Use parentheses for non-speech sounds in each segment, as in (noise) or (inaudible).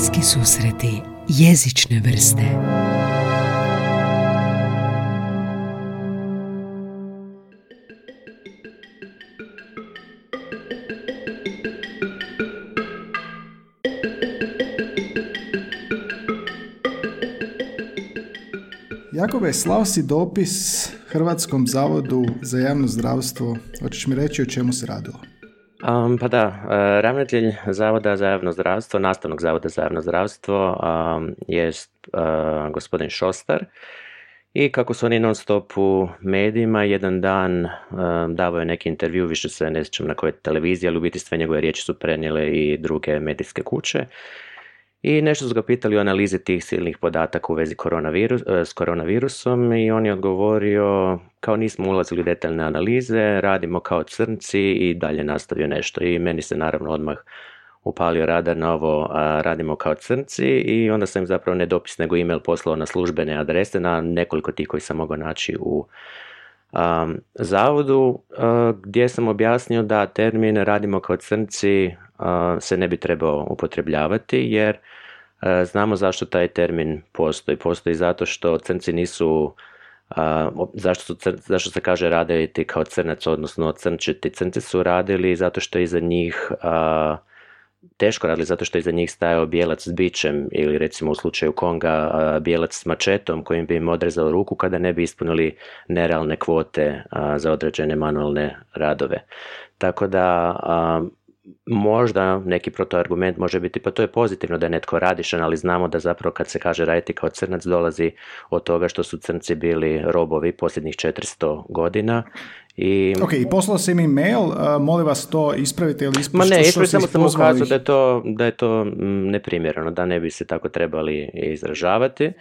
Bliski susreti jezične vrste Jakove, slao si dopis Hrvatskom zavodu za javno zdravstvo. Hoćeš mi reći o čemu se radilo? Pa da, uh, ravnatelj Zavoda za javno zdravstvo, nastavnog Zavoda za javno zdravstvo um, je uh, gospodin Šostar. I kako su oni non stop u medijima, jedan dan um, davao je neki intervju, više se ne sjećam na kojoj televiziji, ali u biti sve njegove riječi su prenijele i druge medijske kuće i nešto su ga pitali o analizi tih silnih podataka u vezi koronavirus, e, s koronavirusom i on je odgovorio kao nismo ulazili u detaljne analize, radimo kao crnci i dalje nastavio nešto. I meni se naravno odmah upalio radar na ovo radimo kao crnci i onda sam im zapravo ne dopis nego email poslao na službene adrese na nekoliko tih koji sam mogao naći u zavodu gdje sam objasnio da termin radimo kao crnci se ne bi trebao upotrebljavati jer znamo zašto taj termin postoji. Postoji zato što crnci nisu zašto, su, zašto se kaže raditi kao crnac, odnosno crnčiti. Crnci su radili zato što iza njih teško radili zato što je iza njih stajao bijelac s bićem ili recimo u slučaju Konga bijelac s mačetom kojim bi im odrezao ruku kada ne bi ispunili nerealne kvote za određene manualne radove. Tako da možda neki protoargument može biti, pa to je pozitivno da je netko radišan, ali znamo da zapravo kad se kaže raditi kao crnac dolazi od toga što su crnci bili robovi posljednjih 400 godina. I... Ok, i poslao si mi mail, uh, molim vas to ispravite ili Ma ne, ispravite, samo sam ukazao da je to, da je to neprimjereno, da ne bi se tako trebali izražavati.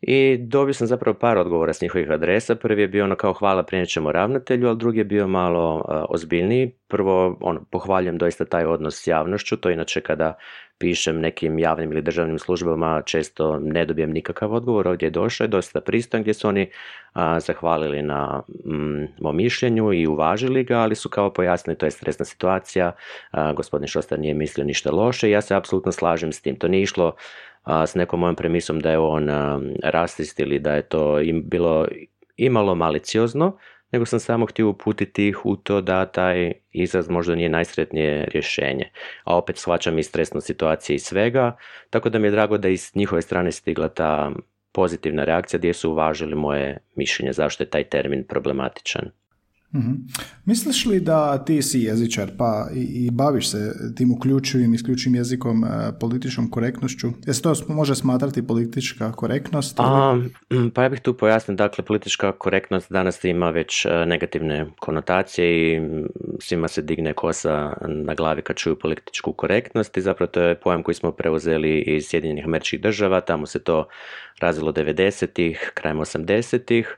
I dobio sam zapravo par odgovora s njihovih adresa. Prvi je bio ono kao hvala prinijet ćemo ravnatelju, ali drugi je bio malo uh, ozbiljniji. Prvo, ono, pohvaljujem doista taj odnos s javnošću, to inače kada pišem nekim javnim ili državnim službama često ne dobijem nikakav odgovor. Ovdje je došao, je dosta pristojan gdje su oni zahvalili na mm, mom mišljenju i uvažili ga, ali su kao pojasnili to je stresna situacija, gospodin Šostar nije mislio ništa loše i ja se apsolutno slažem s tim. To nije išlo s nekom mojom premisom da je on rasist ili da je to im bilo imalo maliciozno, nego sam samo htio uputiti ih u to da taj izraz možda nije najsretnije rješenje. A opet shvaćam i stresnu situaciju i svega, tako da mi je drago da iz njihove strane stigla ta pozitivna reakcija gdje su uvažili moje mišljenje zašto je taj termin problematičan. Mm Misliš li da ti si jezičar pa i, i baviš se tim uključivim, isključivim jezikom, e, političkom korektnošću? Jesi to može smatrati politička korektnost? A, pa ja bih tu pojasnio, dakle politička korektnost danas ima već e, negativne konotacije i svima se digne kosa na glavi kad čuju političku korektnost i zapravo to je pojam koji smo preuzeli iz Sjedinjenih američkih država, tamo se to razvilo 90-ih, krajem 80-ih.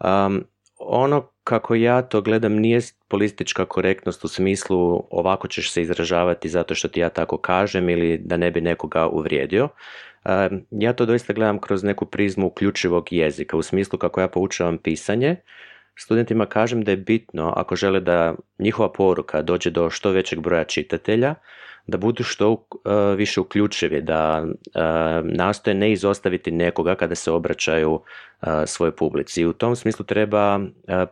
Um, ono kako ja to gledam nije politička korektnost u smislu ovako ćeš se izražavati zato što ti ja tako kažem ili da ne bi nekoga uvrijedio. Ja to doista gledam kroz neku prizmu uključivog jezika, u smislu kako ja poučavam pisanje, studentima kažem da je bitno ako žele da njihova poruka dođe do što većeg broja čitatelja, da budu što uh, više uključivi, da uh, nastoje ne izostaviti nekoga kada se obraćaju uh, svojoj publici. I u tom smislu treba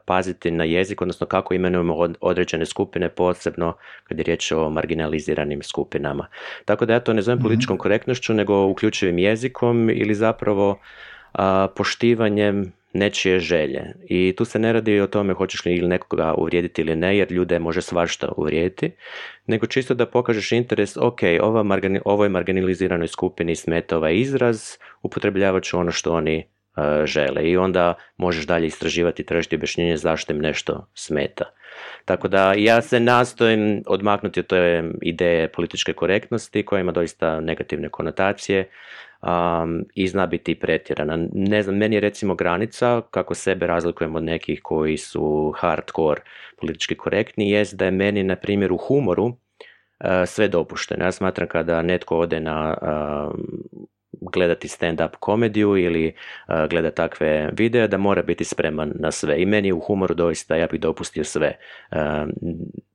paziti na jezik, odnosno kako imenujemo određene skupine, posebno kad je riječ o marginaliziranim skupinama. Tako da ja to ne zovem mhm. političkom korektnošću, nego uključivim jezikom ili zapravo poštivanjem nečije želje. I tu se ne radi o tome hoćeš li ili nekoga uvrijediti ili ne, jer ljude može svašta uvrijediti, nego čisto da pokažeš interes, ok, ova ovoj marginaliziranoj skupini smeta ovaj izraz, upotrebljavat ću ono što oni e, žele i onda možeš dalje istraživati i tražiti objašnjenje zašto im nešto smeta. Tako da ja se nastojim odmaknuti od te ideje političke korektnosti koja ima doista negativne konotacije um, i zna biti pretjerana. Ne znam, meni je recimo granica, kako sebe razlikujem od nekih koji su hardcore politički korektni, jest da je meni, na primjer, u humoru uh, sve dopušteno. Ja smatram kada netko ode na gledati stand-up komediju ili uh, gleda takve videe da mora biti spreman na sve. I meni u humoru doista ja bih dopustio sve.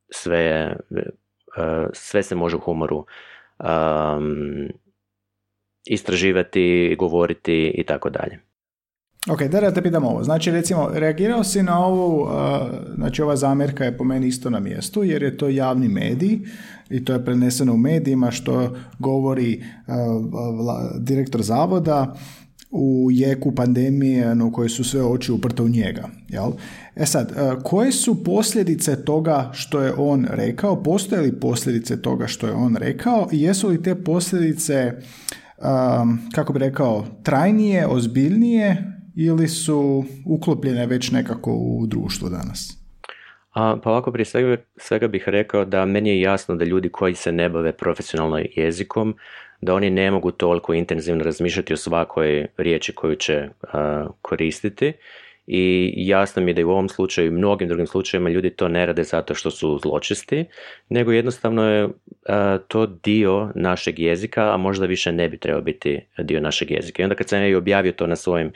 sve, sve se može u humoru um, istraživati, govoriti i tako dalje. Ok, da te pitam ovo. Znači, recimo, reagirao si na ovu, uh, znači ova zamjerka je po meni isto na mjestu, jer je to javni medij i to je preneseno u medijima što govori uh, direktor zavoda u jeku pandemije u kojoj su sve oči uprte u njega. Jel? E sad, uh, koje su posljedice toga što je on rekao? Postoje li posljedice toga što je on rekao i jesu li te posljedice, um, kako bi rekao, trajnije, ozbiljnije ili su uklopljene već nekako u društvo danas? A, pa ovako prije svega, svega bih rekao da meni je jasno da ljudi koji se ne bave profesionalno jezikom, da oni ne mogu toliko intenzivno razmišljati o svakoj riječi koju će koristiti i jasno mi je da i u ovom slučaju i mnogim drugim slučajevima ljudi to ne rade zato što su zločisti, nego jednostavno je to dio našeg jezika, a možda više ne bi trebao biti dio našeg jezika. I onda kad sam ja i objavio to na svojim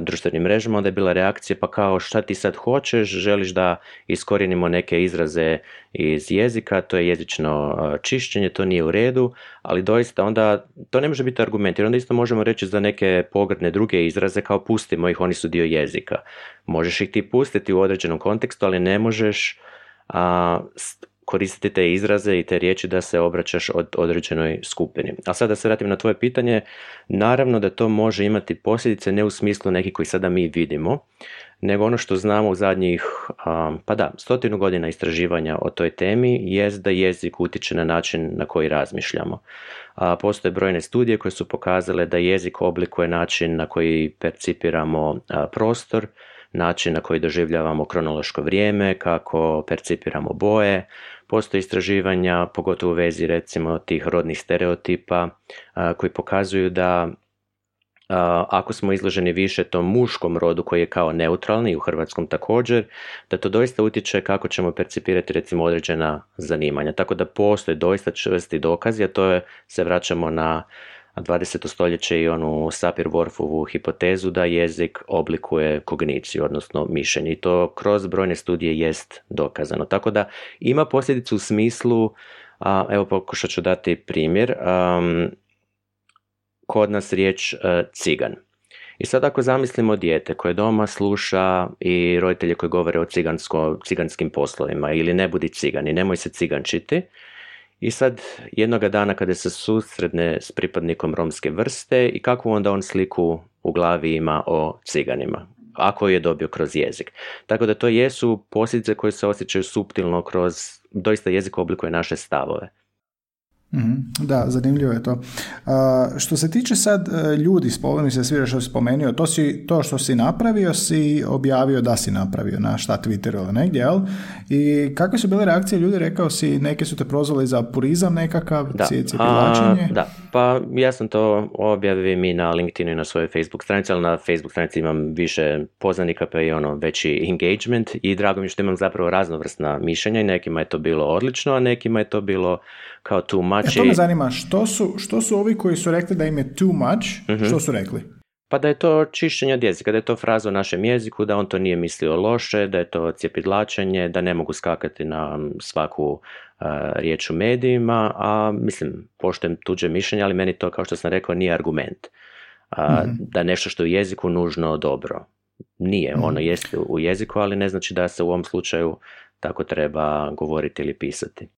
društvenim mrežama, onda je bila reakcija pa kao šta ti sad hoćeš, želiš da iskorijenimo neke izraze iz jezika, to je jezično čišćenje, to nije u redu, ali doista onda to ne može biti argument, jer onda isto možemo reći za neke pogrdne druge izraze kao pustimo ih, oni su dio jezika. Možeš ih ti pustiti u određenom kontekstu, ali ne možeš a, koristiti te izraze i te riječi da se obraćaš od određenoj skupini. A sada da se vratim na tvoje pitanje, naravno da to može imati posljedice ne u smislu neki koji sada mi vidimo, nego ono što znamo u zadnjih, pa da, stotinu godina istraživanja o toj temi jest da jezik utječe na način na koji razmišljamo. Postoje brojne studije koje su pokazale da jezik oblikuje način na koji percipiramo prostor, način na koji doživljavamo kronološko vrijeme, kako percipiramo boje, Postoje istraživanja, pogotovo u vezi recimo tih rodnih stereotipa, koji pokazuju da ako smo izloženi više tom muškom rodu koji je kao neutralni, u hrvatskom također, da to doista utječe kako ćemo percipirati recimo određena zanimanja. Tako da postoje doista čvrsti dokazi, a to je, se vraćamo na 20. stoljeće i onu Sapir-Whorfovu hipotezu da jezik oblikuje kogniciju, odnosno mišljenje. I to kroz brojne studije jest dokazano. Tako da ima posljedicu u smislu, a, evo pokušat ću dati primjer, kod nas riječ e, cigan. I sad ako zamislimo dijete koje doma sluša i roditelje koji govore o cigansko, ciganskim poslovima ili ne budi cigani, nemoj se cigančiti, i sad jednoga dana kada se susredne s pripadnikom romske vrste i kakvu onda on sliku u glavi ima o ciganima, ako je dobio kroz jezik. Tako da to jesu posljedice koje se osjećaju suptilno kroz, doista jezik oblikuje naše stavove. Mhm, da, zanimljivo je to. što se tiče sad e, ljudi, spomenuo se svi što si spomenuo, to, si, to što si napravio si objavio da si napravio na šta Twitteru ili negdje, jel? I kakve su bile reakcije ljudi, rekao si, neke su te prozvali za purizam nekakav, da. da, pa ja sam to objavio i na LinkedInu i na svojoj Facebook stranici, ali na Facebook stranici imam više poznanika pa i ono veći engagement i drago mi što imam zapravo raznovrsna mišljenja i nekima je to bilo odlično, a nekima je to bilo kao too much. E, to me zanima, što su, što su ovi koji su rekli da im je too much, mm što su rekli? Pa da je to čišćenje od jezika, da je to fraza u našem jeziku, da on to nije mislio loše, da je to cijepidlačenje, da ne mogu skakati na svaku uh, riječ u medijima, a mislim, poštujem tuđe mišljenje, ali meni to, kao što sam rekao, nije argument. Uh, Da nešto što je u jeziku nužno dobro. Nije, mm ono jest u jeziku, ali ne znači da se u ovom slučaju tako treba govoriti ili pisati.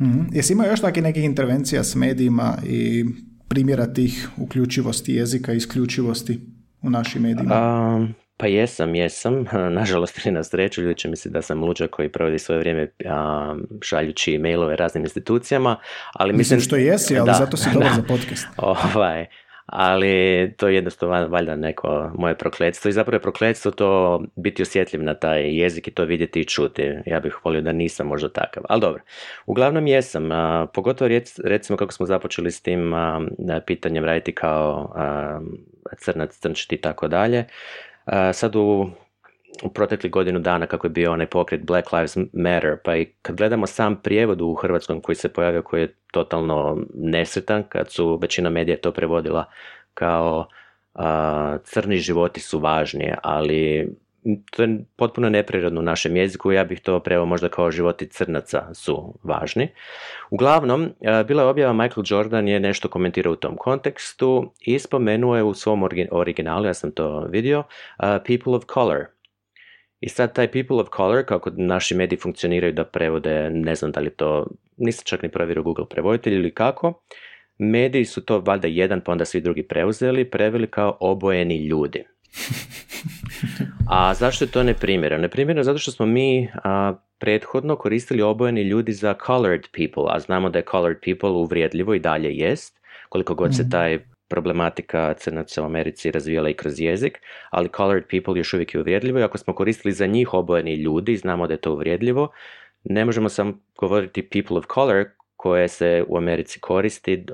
Mm-hmm. Jesi imao još takih nekih intervencija s medijima i primjera tih uključivosti jezika i isključivosti u našim medijima? pa jesam, jesam. (laughs) Nažalost ili na sreću, ljudi će misliti da sam luđak koji provodi svoje vrijeme a, šaljući mailove raznim institucijama. Ali mislim, što jesi, ali zato si dobar za (laughs) podcast. Ovaj, ali to je jednostavno valjda neko moje prokletstvo i zapravo je prokletstvo to biti osjetljiv na taj jezik i to vidjeti i čuti. Ja bih volio da nisam možda takav, ali dobro. Uglavnom jesam, pogotovo recimo kako smo započeli s tim a, pitanjem raditi kao crnac, crnčiti i tako dalje. Sad u u proteklih godinu dana kako je bio onaj pokret Black Lives Matter, pa i kad gledamo sam prijevod u hrvatskom koji se pojavio, koji je totalno nesretan, kad su većina medija to prevodila kao crni životi su važni, ali to je potpuno neprirodno u našem jeziku, ja bih to preveo možda kao životi crnaca su važni. Uglavnom, bila je objava Michael Jordan je nešto komentirao u tom kontekstu i spomenuo je u svom originalu, ja sam to vidio, people of color. I sad taj people of color, kako naši mediji funkcioniraju da prevode, ne znam da li to, nisam čak ni provjerio Google prevoditelj ili kako, mediji su to valjda jedan pa onda svi drugi preuzeli, preveli kao obojeni ljudi. (laughs) A zašto je to neprimjereno? Neprimjereno zato što smo mi a, prethodno koristili obojeni ljudi za colored people, a znamo da je colored people uvrijedljivo i dalje jest, koliko god se mhm. taj problematika crnaca u Americi razvijala i kroz jezik, ali colored people još uvijek je uvrijedljivo i ako smo koristili za njih obojeni ljudi, znamo da je to uvrijedljivo, ne možemo samo govoriti people of color koje se u Americi koristi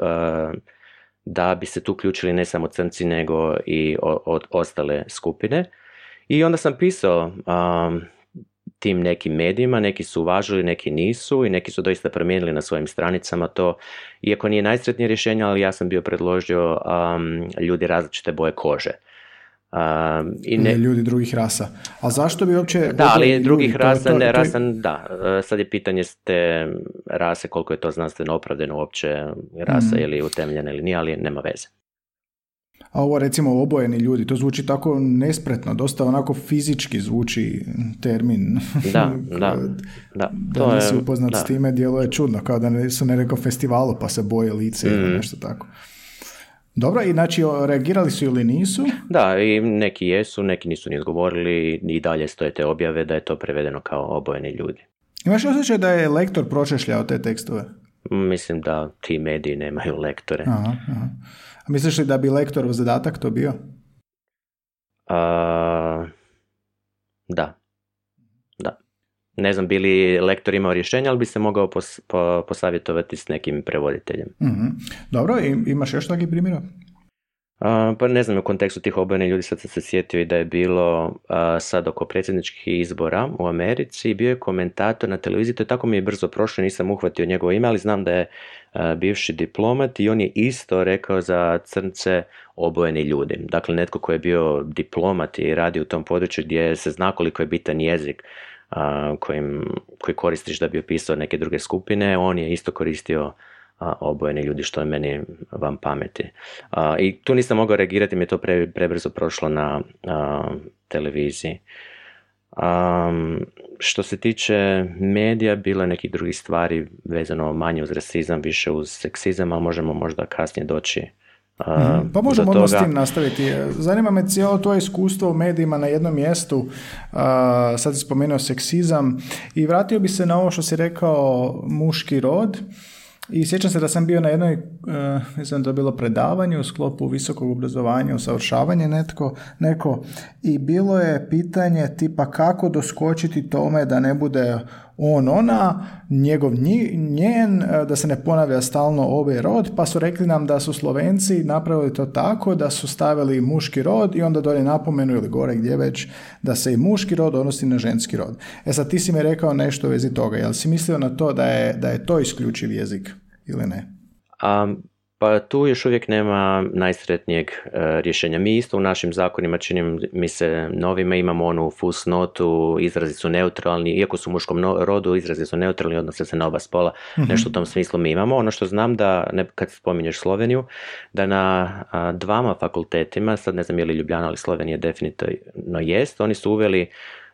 da bi se tu uključili ne samo crnci nego i od ostale skupine. I onda sam pisao tim nekim medijima, neki su uvažili, neki nisu i neki su doista promijenili na svojim stranicama to, iako nije najsretnije rješenje, ali ja sam bio predložio ljudi različite boje kože. i ne... Ljudi drugih rasa. A zašto bi uopće... Da, ali drugih rasa, ne rasa, da. E, sad je pitanje te rase, koliko je to znanstveno opravdano uopće rasa mm. ili utemljena ili nije, ali nema veze. A ovo recimo obojeni ljudi, to zvuči tako nespretno, dosta onako fizički zvuči termin. Da, (laughs) da. da, to nisi upoznat s time, djeluje čudno, kao da su ne rekao festivalu pa se boje lice ili mm. nešto tako. Dobro, i znači reagirali su ili nisu? Da, i neki jesu, neki nisu ni odgovorili i dalje stoje te objave da je to prevedeno kao obojeni ljudi. Imaš osjećaj da je lektor pročešljao te tekstove? Mislim da ti mediji nemaju lektore. Aha, aha. Misliš li da bi lektorov zadatak to bio? A, da. Da. Ne znam, bili lektor imao rješenje, ali bi se mogao pos, posavjetovati s nekim prevoditeljem. mm Dobro, i, imaš još takvih primjera? Pa ne znam, u kontekstu tih obojenih ljudi sad sam se sjetio i da je bilo sad oko predsjedničkih izbora u Americi i bio je komentator na televiziji, to je tako mi je brzo prošlo, nisam uhvatio njegovo ime, ali znam da je bivši diplomat i on je isto rekao za crnce obojeni ljudi. Dakle, netko koji je bio diplomat i radi u tom području gdje se zna koliko je bitan jezik kojim, koji koristiš da bi opisao neke druge skupine, on je isto koristio obojeni ljudi, što je meni vam pameti. I tu nisam mogao reagirati, mi je to pre, prebrzo prošlo na televiziji. Um, što se tiče medija, bilo je nekih drugih stvari vezano manje uz rasizam, više uz seksizam, ali možemo možda kasnije doći uh, Pa možemo odmah s tim nastaviti. Zanima me cijelo to iskustvo u medijima na jednom mjestu. Uh, sad si spomenuo seksizam i vratio bi se na ovo što si rekao muški rod. I sjećam se da sam bio na jednoj, uh, mislim da je bilo predavanje u sklopu visokog obrazovanja, usavršavanje netko, neko i bilo je pitanje tipa kako doskočiti tome da ne bude on, ona, njegov njen, e, da se ne ponavlja stalno ovaj rod, pa su rekli nam da su Slovenci napravili to tako da su stavili muški rod i onda dolje napomenu ili gore gdje već da se i muški rod odnosi na ženski rod. E sad ti si mi rekao nešto u vezi toga, jel si mislio na to da je, da je to isključiv jezik ili ne? Um, pa tu još uvijek nema najsretnijeg e, rješenja. Mi isto u našim zakonima činim mi se novime imamo onu fusnotu, izrazi su neutralni, iako su u muškom rodu, izrazi su neutralni, odnose se na oba spola, mm nešto u tom smislu mi imamo. Ono što znam da, ne, kad spominješ Sloveniju, da na dvama fakultetima, sad ne znam je li Ljubljana ali Slovenija definitivno jest, oni su uveli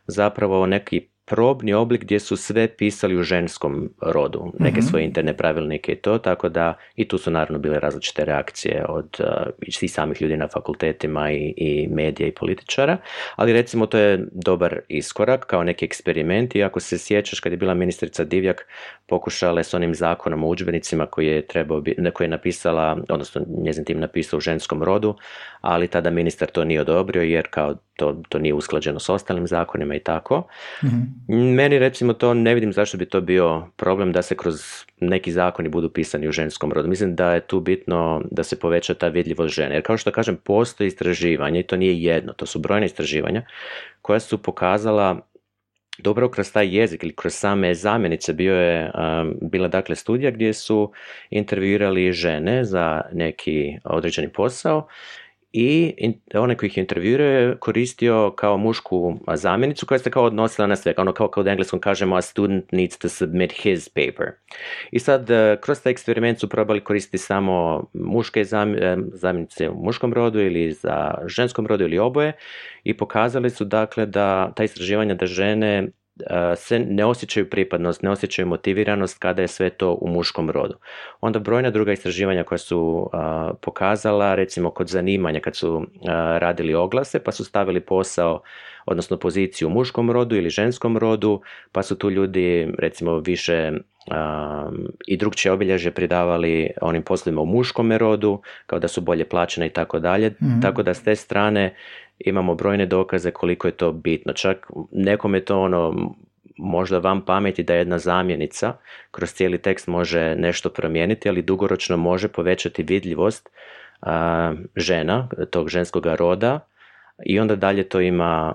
zapravo neki probni oblik gdje su sve pisali u ženskom rodu, neke mhm. svoje interne pravilnike i to, tako da i tu su naravno bile različite reakcije od uh, i samih ljudi na fakultetima i, i medija i političara, ali recimo to je dobar iskorak kao neki eksperiment i ako se sjećaš kad je bila ministrica Divjak pokušala s onim zakonom o udžbenicima koji je trebao koji je napisala, odnosno njezin tim napisao u ženskom rodu, ali tada ministar to nije odobrio jer kao to, to nije usklađeno s ostalim zakonima i tako. mm Meni recimo to ne vidim zašto bi to bio problem da se kroz neki zakoni budu pisani u ženskom rodu. Mislim da je tu bitno da se poveća ta vidljivost žene. Jer kao što kažem, postoji istraživanje i to nije jedno, to su brojne istraživanja koja su pokazala dobro kroz taj jezik ili kroz same zamjenice bio je, um, bila dakle studija gdje su intervjuirali žene za neki određeni posao i onaj koji ih intervjuirao je koristio kao mušku zamjenicu koja se kao odnosila na sve, ono kao kad u engleskom kažemo a student needs to submit his paper. I sad e, kroz taj eksperiment su probali koristiti samo muške e, zamjenice u muškom rodu ili za ženskom rodu ili oboje i pokazali su dakle da ta istraživanja da žene se ne osjećaju pripadnost, ne osjećaju motiviranost kada je sve to u muškom rodu. Onda brojna druga istraživanja koja su pokazala, recimo kod zanimanja kad su radili oglase pa su stavili posao odnosno poziciju u muškom rodu ili ženskom rodu, pa su tu ljudi recimo više i drugčije obilježje pridavali onim poslovima u muškom rodu, kao da su bolje plaćene i tako dalje. Mhm. Tako da s te strane imamo brojne dokaze koliko je to bitno. Čak nekome to ono možda vam pameti da jedna zamjenica kroz cijeli tekst može nešto promijeniti, ali dugoročno može povećati vidljivost žena, tog ženskog roda, i onda dalje to ima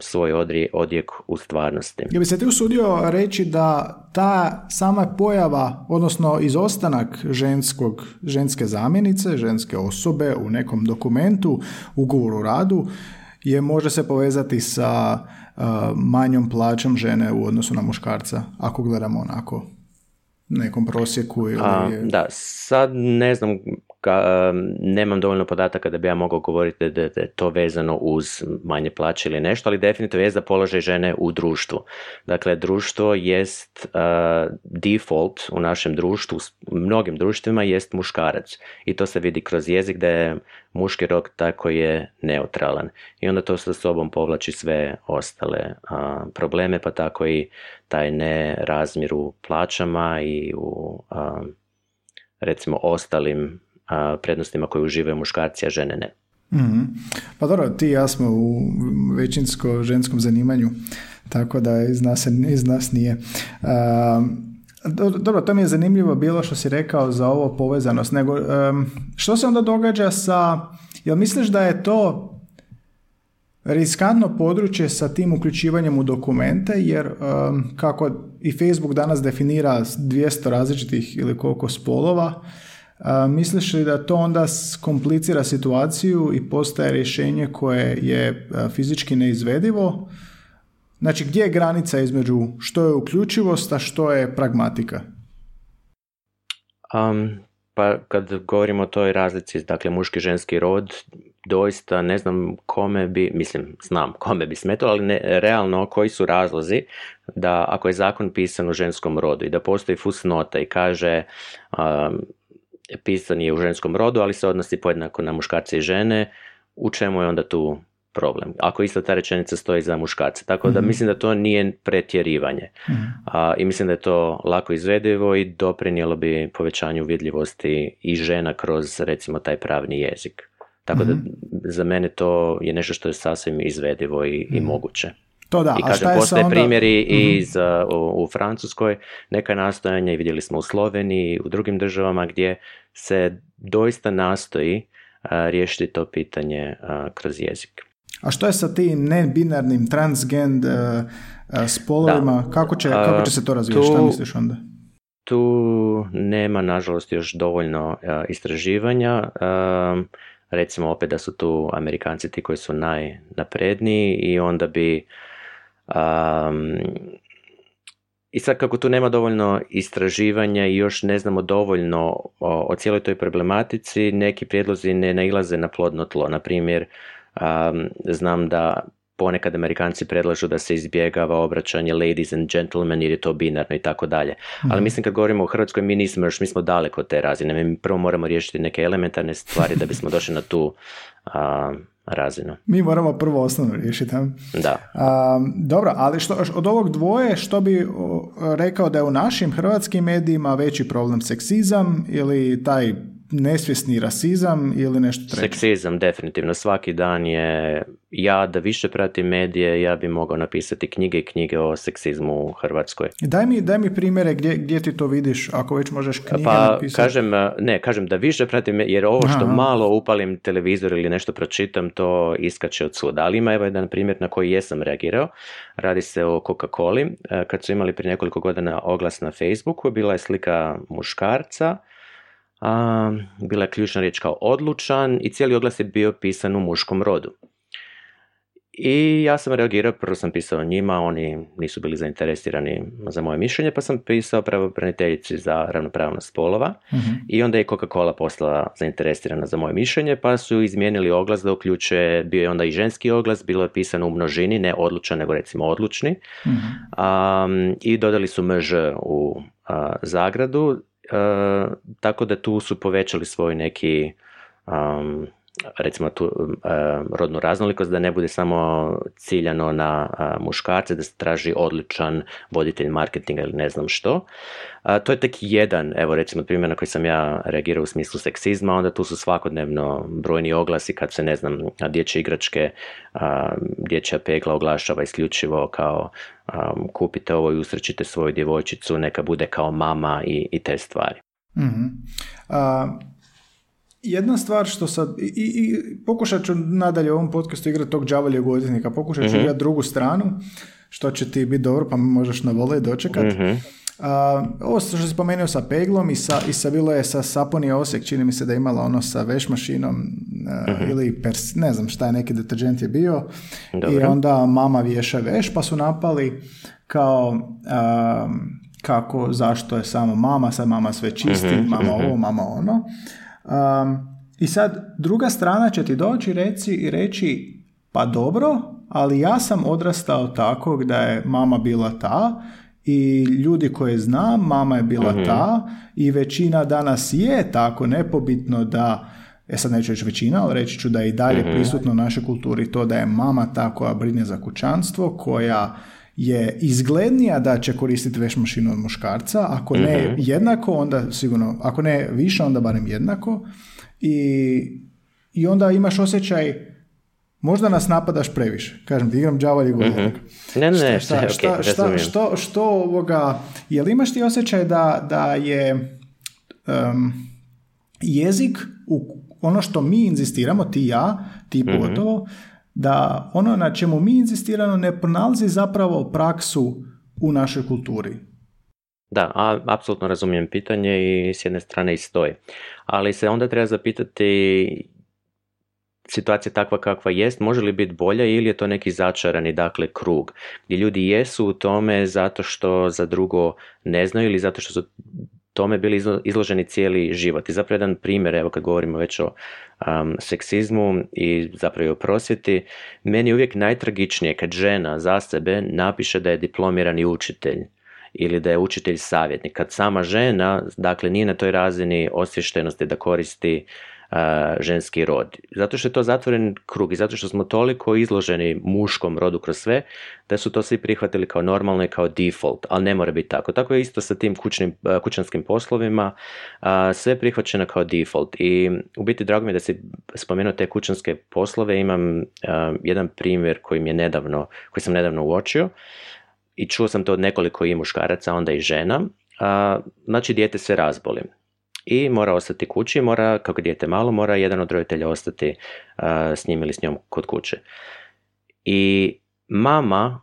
svoj odjek u stvarnosti. Ja bi se ti usudio reći da ta sama pojava, odnosno izostanak ženskog, ženske zamjenice, ženske osobe u nekom dokumentu, ugovoru o radu, je može se povezati sa manjom plaćom žene u odnosu na muškarca, ako gledamo onako nekom prosjeku ili... da, sad ne znam nemam dovoljno podataka da bi ja mogao govoriti da je to vezano uz manje plaće ili nešto, ali definitivno je za položaj žene u društvu. Dakle, društvo jest default u našem društvu, u mnogim društvima jest muškarac i to se vidi kroz jezik da je muški rok tako je neutralan i onda to sa sobom povlači sve ostale probleme, pa tako i taj nerazmjer u plaćama i u recimo ostalim prednostima koje uživaju muškarci, a žene ne. mm Pa dobro, ti i ja smo u većinsko ženskom zanimanju, tako da iz nas, iz nas nije. dobro, to mi je zanimljivo bilo što si rekao za ovo povezanost. Nego, što se onda događa sa... Jel misliš da je to riskantno područje sa tim uključivanjem u dokumente, jer kako i Facebook danas definira 200 različitih ili koliko spolova, misliš li da to onda komplicira situaciju i postaje rješenje koje je fizički neizvedivo? Znači, gdje je granica između što je uključivost, a što je pragmatika? Um, pa kad govorimo o toj razlici, dakle muški ženski rod, doista ne znam kome bi, mislim, znam kome bi smetalo, ali ne, realno koji su razlozi da ako je zakon pisan u ženskom rodu i da postoji fusnota i kaže um, pisan je u ženskom rodu, ali se odnosi podjednako na muškarce i žene, u čemu je onda tu problem? Ako isto ta rečenica stoji za muškarce. Tako da mhm. mislim da to nije pretjerivanje. Mhm. A, I mislim da je to lako izvedivo i doprinijelo bi povećanju vidljivosti i žena kroz recimo taj pravni jezik. Tako da mhm. za mene to je nešto što je sasvim izvedivo i, i moguće. To da, I kažem, postoje primjeri i iz, u, u, Francuskoj, neka nastojanja i vidjeli smo u Sloveniji, u drugim državama gdje se doista nastoji riješiti to pitanje kroz jezik. A što je sa tim nebinarnim transgend spolovima? Kako će, kako će se to razvijati? Šta misliš onda? Tu nema, nažalost, još dovoljno istraživanja. Recimo opet da su tu Amerikanci ti koji su najnapredniji i onda bi Um, I sad kako tu nema dovoljno istraživanja i još ne znamo dovoljno o, o cijeloj toj problematici, neki prijedlozi ne nailaze na plodno tlo. Na primjer, um, znam da ponekad Amerikanci predlažu da se izbjegava obraćanje ladies and gentlemen jer je to binarno i tako dalje. Ali mhm. mislim kad govorimo o Hrvatskoj mi nismo još, mi smo daleko od te razine. Mi prvo moramo riješiti neke elementarne stvari da bismo došli na tu razinu. Mi moramo prvo osnovno riješiti. Da. dobro, ali što, od ovog dvoje što bi rekao da je u našim hrvatskim medijima veći problem seksizam ili taj nesvjesni rasizam ili nešto treće? Seksizam, definitivno. Svaki dan je, ja da više pratim medije, ja bi mogao napisati knjige i knjige o seksizmu u Hrvatskoj. Daj mi, daj mi primjere gdje, gdje ti to vidiš, ako već možeš knjige pa, napisati. Kažem, ne, kažem da više pratim, jer ovo što malo upalim televizor ili nešto pročitam, to iskače od suda. Ali ima evo jedan primjer na koji jesam reagirao. Radi se o Coca-Coli. Kad su imali prije nekoliko godina oglas na Facebooku, bila je slika muškarca, bila je ključna riječ kao odlučan i cijeli oglas je bio pisan u muškom rodu. I ja sam reagirao, prvo sam pisao njima, oni nisu bili zainteresirani za moje mišljenje, pa sam pisao pravobraniteljici za ravnopravnost spolova mhm. i onda je Coca-Cola postala zainteresirana za moje mišljenje, pa su izmijenili oglas da uključuje, bio je onda i ženski oglas, bilo je pisano u množini, ne odlučan, nego recimo odlučni. Um, I dodali su mž u zagradu, uh, tako da tu su povećali svoj neki um, recimo tu rodnu raznolikost da ne bude samo ciljano na muškarce, da se traži odličan voditelj marketinga ili ne znam što. To je tek jedan, evo recimo primjer na koji sam ja reagirao u smislu seksizma, onda tu su svakodnevno brojni oglasi kad se ne znam dječje igračke, dječja pegla oglašava isključivo kao kupite ovo i usrećite svoju djevojčicu, neka bude kao mama i, i te stvari. mm jedna stvar što sad, i, i pokušat ću nadalje u ovom podcastu igrati tog džavaljeg odvjetnika, pokušat ću mm drugu stranu, što će ti biti dobro, pa možeš na vole dočekat. mm ovo što si spomenuo sa peglom i sa, i sa bilo je sa Saponi Osijek, čini mi se da je imala ono sa veš mašinom mhm. ili pers, ne znam šta je neki deterđent je bio i onda mama vješa veš pa su napali kao kako, zašto je samo mama, sad mama sve čisti, mama ovo, mama ono. Um, I sad druga strana će ti doći reci, i reći pa dobro, ali ja sam odrastao tako da je mama bila ta i ljudi koje znam, mama je bila mhm. ta i većina danas je tako nepobitno da E sad neću reći većina, ali reći ću da je i dalje mm prisutno u našoj kulturi to da je mama ta koja brine za kućanstvo, koja je izglednija da će koristiti veš mašinu od muškarca, ako ne mhm. jednako, onda sigurno, ako ne više, onda barem jednako. I, i onda imaš osjećaj, možda nas napadaš previše. Kažem ti, igram džavalji mm Ne, ne, šta, šta, šta, što, što ovoga, jel imaš ti osjećaj da, da je um, jezik u ono što mi inzistiramo, ti ja, ti mhm. pogotovo, da ono na čemu mi inzistiramo ne pronalazi zapravo praksu u našoj kulturi. Da, a, apsolutno razumijem pitanje i s jedne strane i stoji. Ali se onda treba zapitati situacija takva kakva jest, može li biti bolja ili je to neki začarani dakle krug gdje ljudi jesu u tome zato što za drugo ne znaju ili zato što su tome bili izloženi cijeli život. I zapravo jedan primjer, evo kad govorimo već o um, seksizmu i zapravo o prosvjeti, meni je uvijek najtragičnije kad žena za sebe napiše da je diplomirani učitelj ili da je učitelj savjetnik. Kad sama žena, dakle, nije na toj razini osvještenosti da koristi ženski rod. Zato što je to zatvoren krug i zato što smo toliko izloženi muškom rodu kroz sve, da su to svi prihvatili kao normalno i kao default, ali ne mora biti tako. Tako je isto sa tim kućnim, kućanskim poslovima, sve je prihvaćeno kao default i u biti drago mi je da si spomenuo te kućanske poslove, imam jedan primjer koji mi je nedavno, koji sam nedavno uočio i čuo sam to od nekoliko i muškaraca, onda i žena, znači dijete se razboli i mora ostati kući, mora, kako dijete malo, mora jedan od roditelja ostati s njim ili s njom kod kuće. I mama,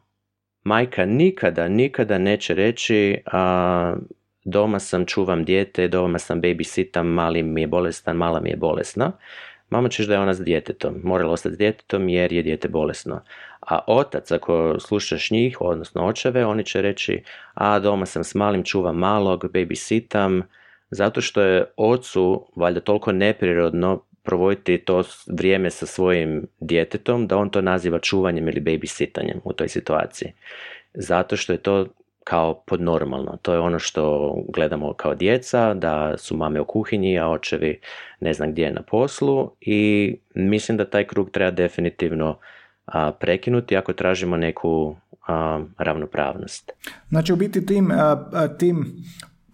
majka nikada, nikada neće reći a, doma sam, čuvam dijete, doma sam babysitam, mali mi je bolestan, mala mi je bolesna. Mama ćeš da je ona s djetetom, morala ostati s djetetom jer je dijete bolesno. A otac, ako slušaš njih, odnosno očeve, oni će reći, a doma sam s malim, čuvam malog, babysitam, zato što je ocu valjda toliko neprirodno provoditi to vrijeme sa svojim djetetom da on to naziva čuvanjem ili babysittanjem u toj situaciji. Zato što je to kao podnormalno. To je ono što gledamo kao djeca, da su mame u kuhinji, a očevi ne znam gdje je na poslu i mislim da taj krug treba definitivno prekinuti ako tražimo neku ravnopravnost. Znači u biti tim, tim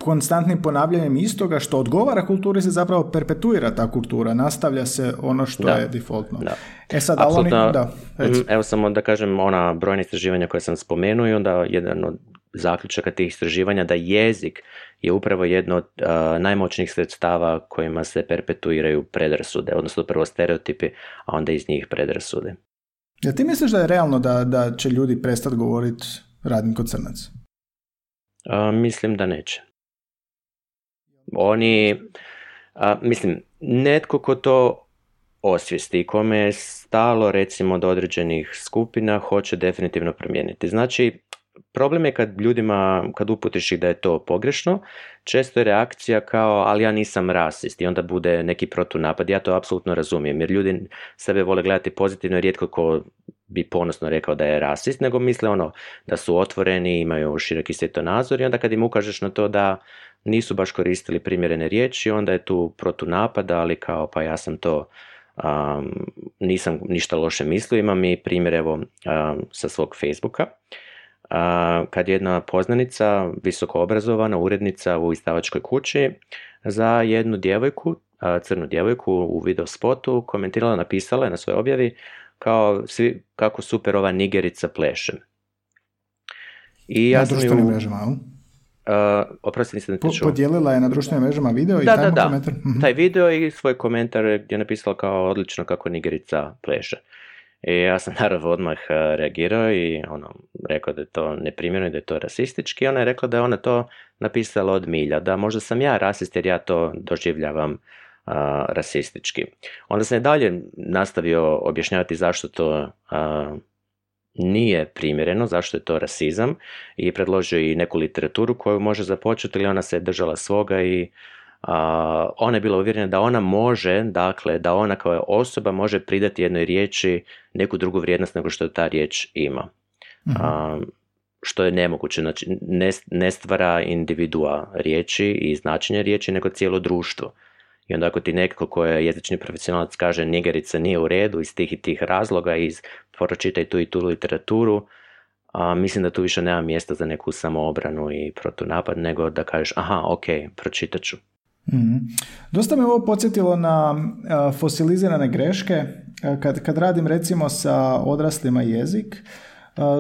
konstantnim ponavljanjem istoga što odgovara kulturi se zapravo perpetuira ta kultura, nastavlja se ono što je defaultno. Da. E sad, oni, da, mhm, evo samo da kažem ona brojna istraživanja koje sam spomenuo i onda jedan od zaključaka tih istraživanja da jezik je upravo jedno od najmoćnijih sredstava kojima se perpetuiraju predrasude, odnosno prvo stereotipi, a onda iz njih predrasude. Jel ti misliš da je realno da, da će ljudi prestati govoriti radnim kod crnac? mislim da neće. Oni, A, mislim, netko ko to osvijesti kome je stalo recimo do određenih skupina hoće definitivno promijeniti. Znači, problem je kad ljudima, kad uputiš ih da je to pogrešno, često je reakcija kao, ali ja nisam rasist i onda bude neki protunapad. Ja to apsolutno razumijem, jer ljudi sebe vole gledati pozitivno i rijetko ko bi ponosno rekao da je rasist, nego misle ono da su otvoreni, imaju široki svjetonazor i onda kad im ukažeš na to da nisu baš koristili primjerene riječi, onda je tu protunapad, ali kao pa ja sam to um, nisam ništa loše mislio, imam i primjer evo sa svog Facebooka kad je jedna poznanica, visoko obrazovana, urednica u izdavačkoj kući, za jednu djevojku, crnu djevojku u video spotu komentirala, napisala je na svojoj objavi kao svi, kako super ova nigerica pleše. I ja na društvenim u... mrežama, Uh, oprosti, nisam po, Podijelila je na društvenim mrežama video i da, taj da, komentar. Mhm. Taj video i svoj komentar gdje je napisala kao odlično kako nigerica pleše. I ja sam (laughs) naravno odmah e, reagirao i ono, rekao da je to neprimjerno i da je to rasistički. Ona je rekla da je ona to napisala od milja, da možda sam ja rasist jer ja to doživljavam rasistički. Onda sam je dalje nastavio objašnjavati zašto to nije primjereno, zašto je to rasizam i predložio i neku literaturu koju može započeti ili ona se držala svoga i ona je bila uvjerena da ona može, dakle, da ona kao osoba može pridati jednoj riječi neku drugu vrijednost nego što ta riječ ima. Mhm. što je nemoguće, znači ne, ne stvara individua riječi i značenje riječi, nego cijelo društvo. I onda ako ti neko ko je jezični profesionalac kaže nigerica nije u redu iz tih i tih razloga, iz pročitaj tu i tu literaturu, a, mislim da tu više nema mjesta za neku samoobranu i protunapad, nego da kažeš aha, ok, pročitat ću. Mm Dosta me ovo podsjetilo na fosilizirane greške. Kad, kad radim recimo sa odraslima jezik,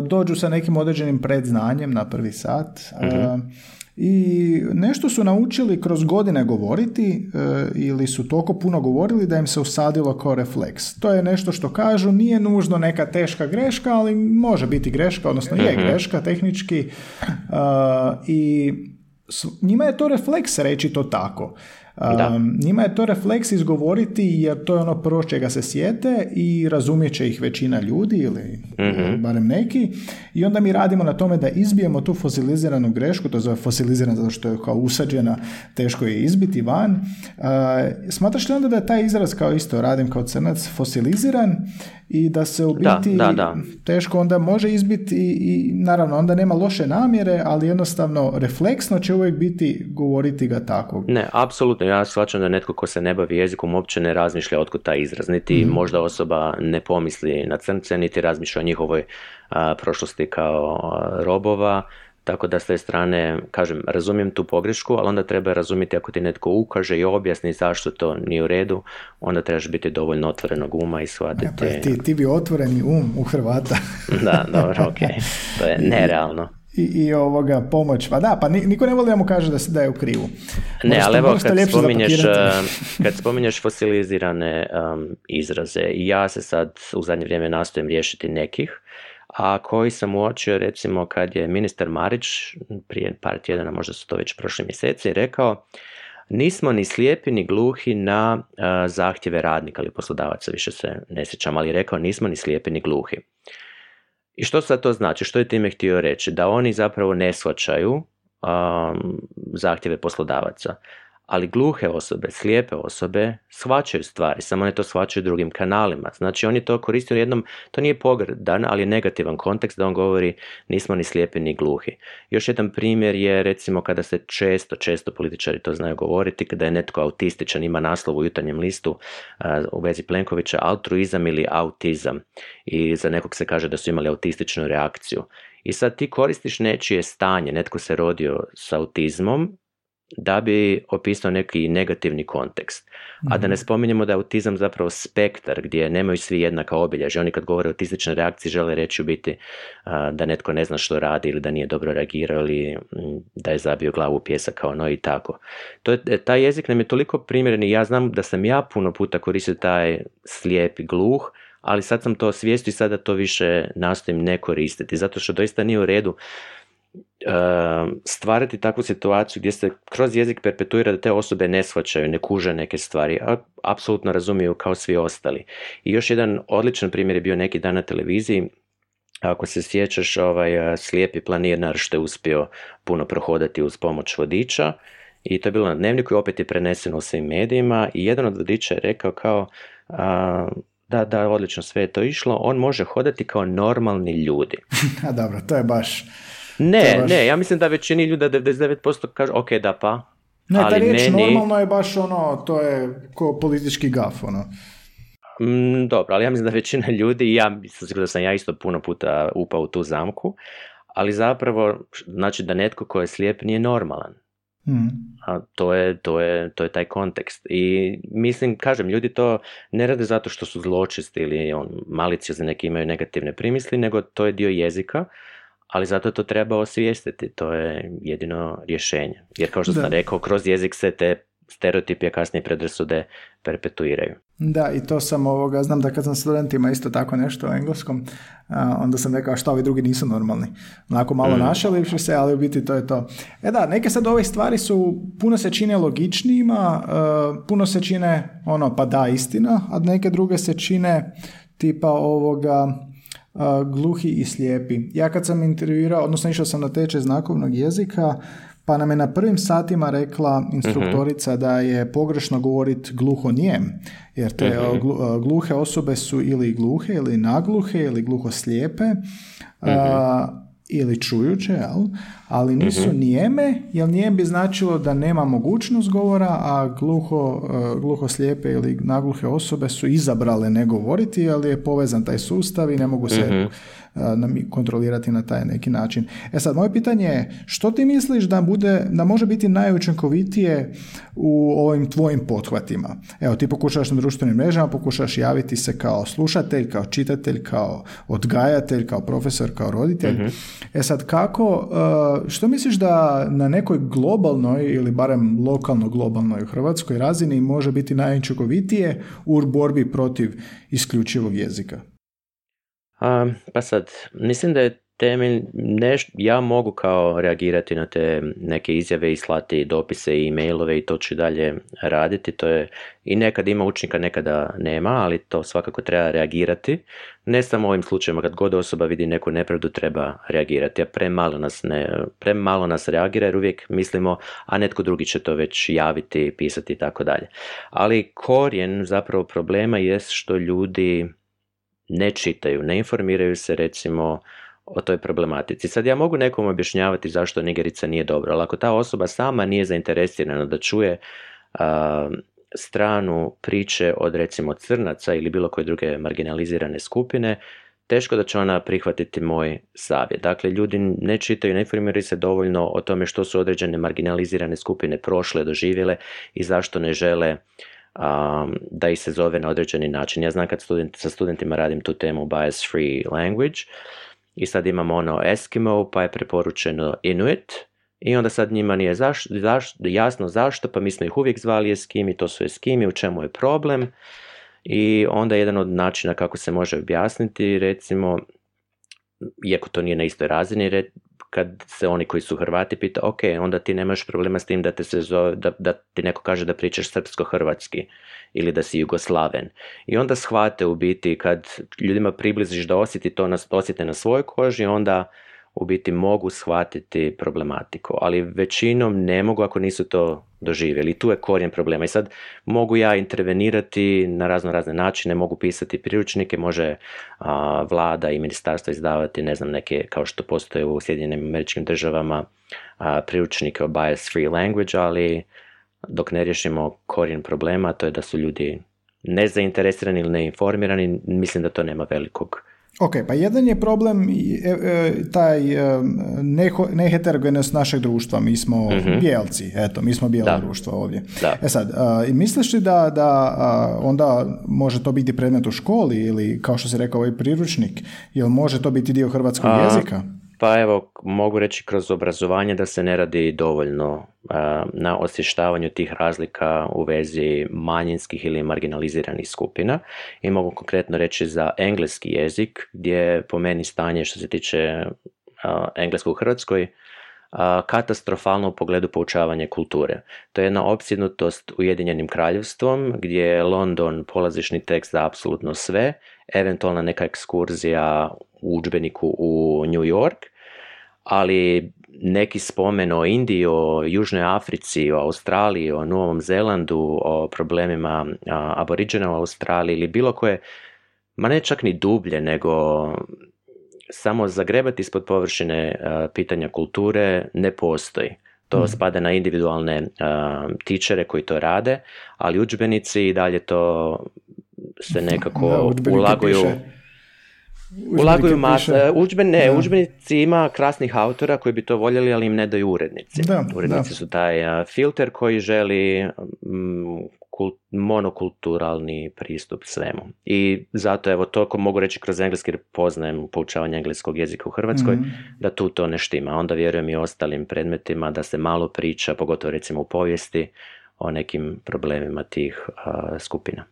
dođu sa nekim određenim predznanjem na prvi sat. mm i nešto su naučili kroz godine govoriti e, ili su toliko puno govorili da im se usadilo kao refleks. To je nešto što kažu, nije nužno neka teška greška, ali može biti greška, odnosno je mhm. greška tehnički e, i njima je to refleks reći to tako. Um, njima je to refleks izgovoriti jer to je ono prvo čega se sjete i razumjet će ih većina ljudi ili mm barem neki i onda mi radimo na tome da izbijemo tu fosiliziranu grešku, to zove fosilizirana zato što je kao usađena, teško je izbiti van. Uh, smatraš li onda da je taj izraz kao isto radim kao crnac fosiliziran i da se u biti da, da, teško onda može izbiti i, i naravno onda nema loše namjere, ali jednostavno refleksno će uvijek biti govoriti ga tako. Ne, apsolutno, ja shvaćam da netko ko se ne bavi jezikom uopće ne razmišlja otkud taj izraz, niti mhm. možda osoba ne pomisli na crnce, niti razmišlja o njihovoj prošlosti kao robova, tako da s te strane, kažem, razumijem tu pogrešku, ali onda treba razumjeti ako ti netko ukaže i objasni zašto to nije u redu, onda trebaš biti dovoljno otvorenog uma i shvatiti... pa ti, ti bi otvoreni um u Hrvata. (laughs) da, dobro, ok. To je (laughs) nerealno. I, i ovoga pomoć. Pa da, pa niko ne voli da mu kaže da, da je u krivu. Ne, ali evo kad spominješ, kad spominješ fosilizirane um, izraze i ja se sad u zadnje vrijeme nastojim riješiti nekih, a koji sam uočio recimo kad je ministar Marić prije par tjedana, možda su to već prošli mjeseci, rekao nismo ni slijepi ni gluhi na zahtjeve radnika ili poslodavaca, više se ne sjećam, ali rekao nismo ni slijepi ni gluhi. I što sad to znači? Što je time htio reći? Da oni zapravo ne shvaćaju zahtjeve poslodavaca ali gluhe osobe, slijepe osobe shvaćaju stvari, samo ne to shvaćaju drugim kanalima. Znači oni to koriste u jednom, to nije pogrdan, ali je negativan kontekst da on govori nismo ni slijepi ni gluhi. Još jedan primjer je recimo kada se često, često političari to znaju govoriti, kada je netko autističan, ima naslov u jutarnjem listu u vezi Plenkovića, altruizam ili autizam. I za nekog se kaže da su imali autističnu reakciju. I sad ti koristiš nečije stanje, netko se rodio s autizmom da bi opisao neki negativni kontekst. A da ne mhm. spominjemo da je autizam zapravo spektar gdje nemaju svi jednaka obilježja. Oni kad govore o autističnoj reakciji žele reći u biti da netko ne zna što radi ili da nije dobro reagirao ili da je zabio glavu u pjesak kao no i tako. To je, taj jezik nam je toliko primjeren i ja znam da sam ja puno puta koristio taj slijep i gluh, ali sad sam to osvijestio i sada to više nastojim ne koristiti, zato što doista nije u redu stvarati takvu situaciju gdje se kroz jezik perpetuira da te osobe ne shvaćaju, ne kuže neke stvari, a apsolutno razumiju kao svi ostali. I još jedan odličan primjer je bio neki dan na televiziji, ako se sjećaš, ovaj slijepi planinar što je uspio puno prohodati uz pomoć vodiča i to je bilo na dnevniku i opet je preneseno u svim medijima i jedan od vodiča je rekao kao da, da, odlično, sve je to išlo, on može hodati kao normalni ljudi. (laughs) A dobro, to je baš... Ne, ne, ja mislim da većini ljuda 99% kaže, ok, da pa. Ne, ta riječ normalno je baš ono, to je ko politički gaf, ono. Mm, dobro, ali ja mislim da većina ljudi, ja mislim da sam ja isto puno puta upao u tu zamku, ali zapravo, znači da netko ko je slijep nije normalan. Hmm. A to je, to, je, to je taj kontekst. I mislim, kažem, ljudi to ne rade zato što su zločisti ili on, maliciozni neki imaju negativne primisli, nego to je dio jezika, ali zato to treba osvijestiti, to je jedino rješenje. Jer kao što sam rekao, kroz jezik se te stereotipi, kasnije predrasude perpetuiraju. Da, i to sam ovoga, znam da kad sam studentima isto tako nešto u engleskom, onda sam rekao šta ovi drugi nisu normalni. Onako malo mm. našalivši se, ali u biti to je to. E da, neke sad ove stvari su, puno se čine logičnijima, puno se čine ono, pa da, istina, a neke druge se čine tipa ovoga, gluhi i slijepi. Ja kad sam intervjuirao, odnosno išao sam na tečaj znakovnog jezika, pa nam je na prvim satima rekla instruktorica da je pogrešno govoriti gluho nijem, jer te mhm. gluhe osobe su ili gluhe ili nagluhe ili gluho slijepe. Mhm ili čujuće, jel? ali nisu uh nijeme, jer nijem bi značilo da nema mogućnost govora, a gluho, e, gluho slijepe ili nagluhe osobe su izabrale ne govoriti, ali je povezan taj sustav i ne mogu se uh kontrolirati na taj neki način. E sad, moje pitanje je, što ti misliš da, bude, da može biti najučinkovitije u ovim tvojim pothvatima? Evo, ti pokušaš na društvenim mrežama, pokušaš javiti se kao slušatelj, kao čitatelj, kao odgajatelj, kao profesor, kao roditelj. Mhm. E sad, kako, što misliš da na nekoj globalnoj ili barem lokalno globalnoj u Hrvatskoj razini može biti najučinkovitije u borbi protiv isključivog jezika? Pa sad, mislim da je temelj, neš, ja mogu kao reagirati na te neke izjave i slati dopise i e-mailove i to ću dalje raditi, to je i nekad ima učnika, nekada nema, ali to svakako treba reagirati, ne samo u ovim slučajevima kad god osoba vidi neku nepravdu treba reagirati, a premalo nas, ne, premalo nas reagira jer uvijek mislimo, a netko drugi će to već javiti, pisati i tako dalje. Ali korijen zapravo problema jest što ljudi ne čitaju, ne informiraju se recimo o toj problematici. Sad ja mogu nekom objašnjavati zašto nigerica nije dobro, ali ako ta osoba sama nije zainteresirana da čuje stranu priče od recimo crnaca ili bilo koje druge marginalizirane skupine, teško da će ona prihvatiti moj savjet. Dakle, ljudi ne čitaju, ne informiraju se dovoljno o tome što su određene marginalizirane skupine prošle, doživjele i zašto ne žele da ih se zove na određeni način. Ja znam kad student, sa studentima radim tu temu bias free language i sad imamo ono Eskimo pa je preporučeno Inuit i onda sad njima nije zaš, jasno zašto pa mi smo ih uvijek zvali Eskimi, to su Eskimi, u čemu je problem i onda jedan od načina kako se može objasniti recimo iako to nije na istoj razini, kad se oni koji su Hrvati pita, ok, onda ti nemaš problema s tim da, te se zove, da, da ti neko kaže da pričaš srpsko-hrvatski ili da si jugoslaven. I onda shvate u biti kad ljudima približiš da osjeti to na, osjete na svojoj koži, onda u biti mogu shvatiti problematiku, ali većinom ne mogu ako nisu to doživjeli. Tu je korijen problema. I sad mogu ja intervenirati na razno razne načine, mogu pisati priručnike, može vlada i ministarstvo izdavati, ne znam, neke, kao što postoje u Sjedinjenim američkim državama, a, priručnike o bias free language, ali dok ne riješimo korijen problema, to je da su ljudi nezainteresirani ili neinformirani, mislim da to nema velikog Ok, pa jedan je problem e, e, taj e, neheterogenost našeg društva. Mi smo mm bijelci, eto, mi smo bijelo društvo ovdje. Da. E sad, misliš li da, da onda može to biti predmet u školi ili kao što si rekao ovaj priručnik, jel može to biti dio hrvatskog jezika? Pa evo, mogu reći kroz obrazovanje da se ne radi dovoljno na osvještavanju tih razlika u vezi manjinskih ili marginaliziranih skupina i mogu konkretno reći za engleski jezik gdje po meni stanje što se tiče engleskog u Hrvatskoj katastrofalno u pogledu poučavanja kulture. To je jedna opsjednutost Ujedinjenim kraljevstvom gdje je London polazišni tekst za apsolutno sve, eventualna neka ekskurzija u udžbeniku u New York, ali neki spomen o Indiji, o Južnoj Africi, o Australiji, o Novom Zelandu, o problemima aboriđena u Australiji ili bilo koje, ma ne čak ni dublje, nego samo zagrebati ispod površine pitanja kulture ne postoji. To mm. spada na individualne uh, tičere koji to rade, ali udžbenici i dalje to se nekako da, ulaguju... Ulaguju masa, udžben, ne, udžbenici ima krasnih autora koji bi to voljeli, ali im ne daju urednici. Da, urednici su taj filter koji želi monokulturalni pristup svemu. I zato evo toliko mogu reći kroz engleski jer poznajem poučavanje engleskog jezika u Hrvatskoj, mhm. da tu to ne štima. Onda vjerujem i ostalim predmetima da se malo priča, pogotovo recimo u povijesti, o nekim problemima tih skupina.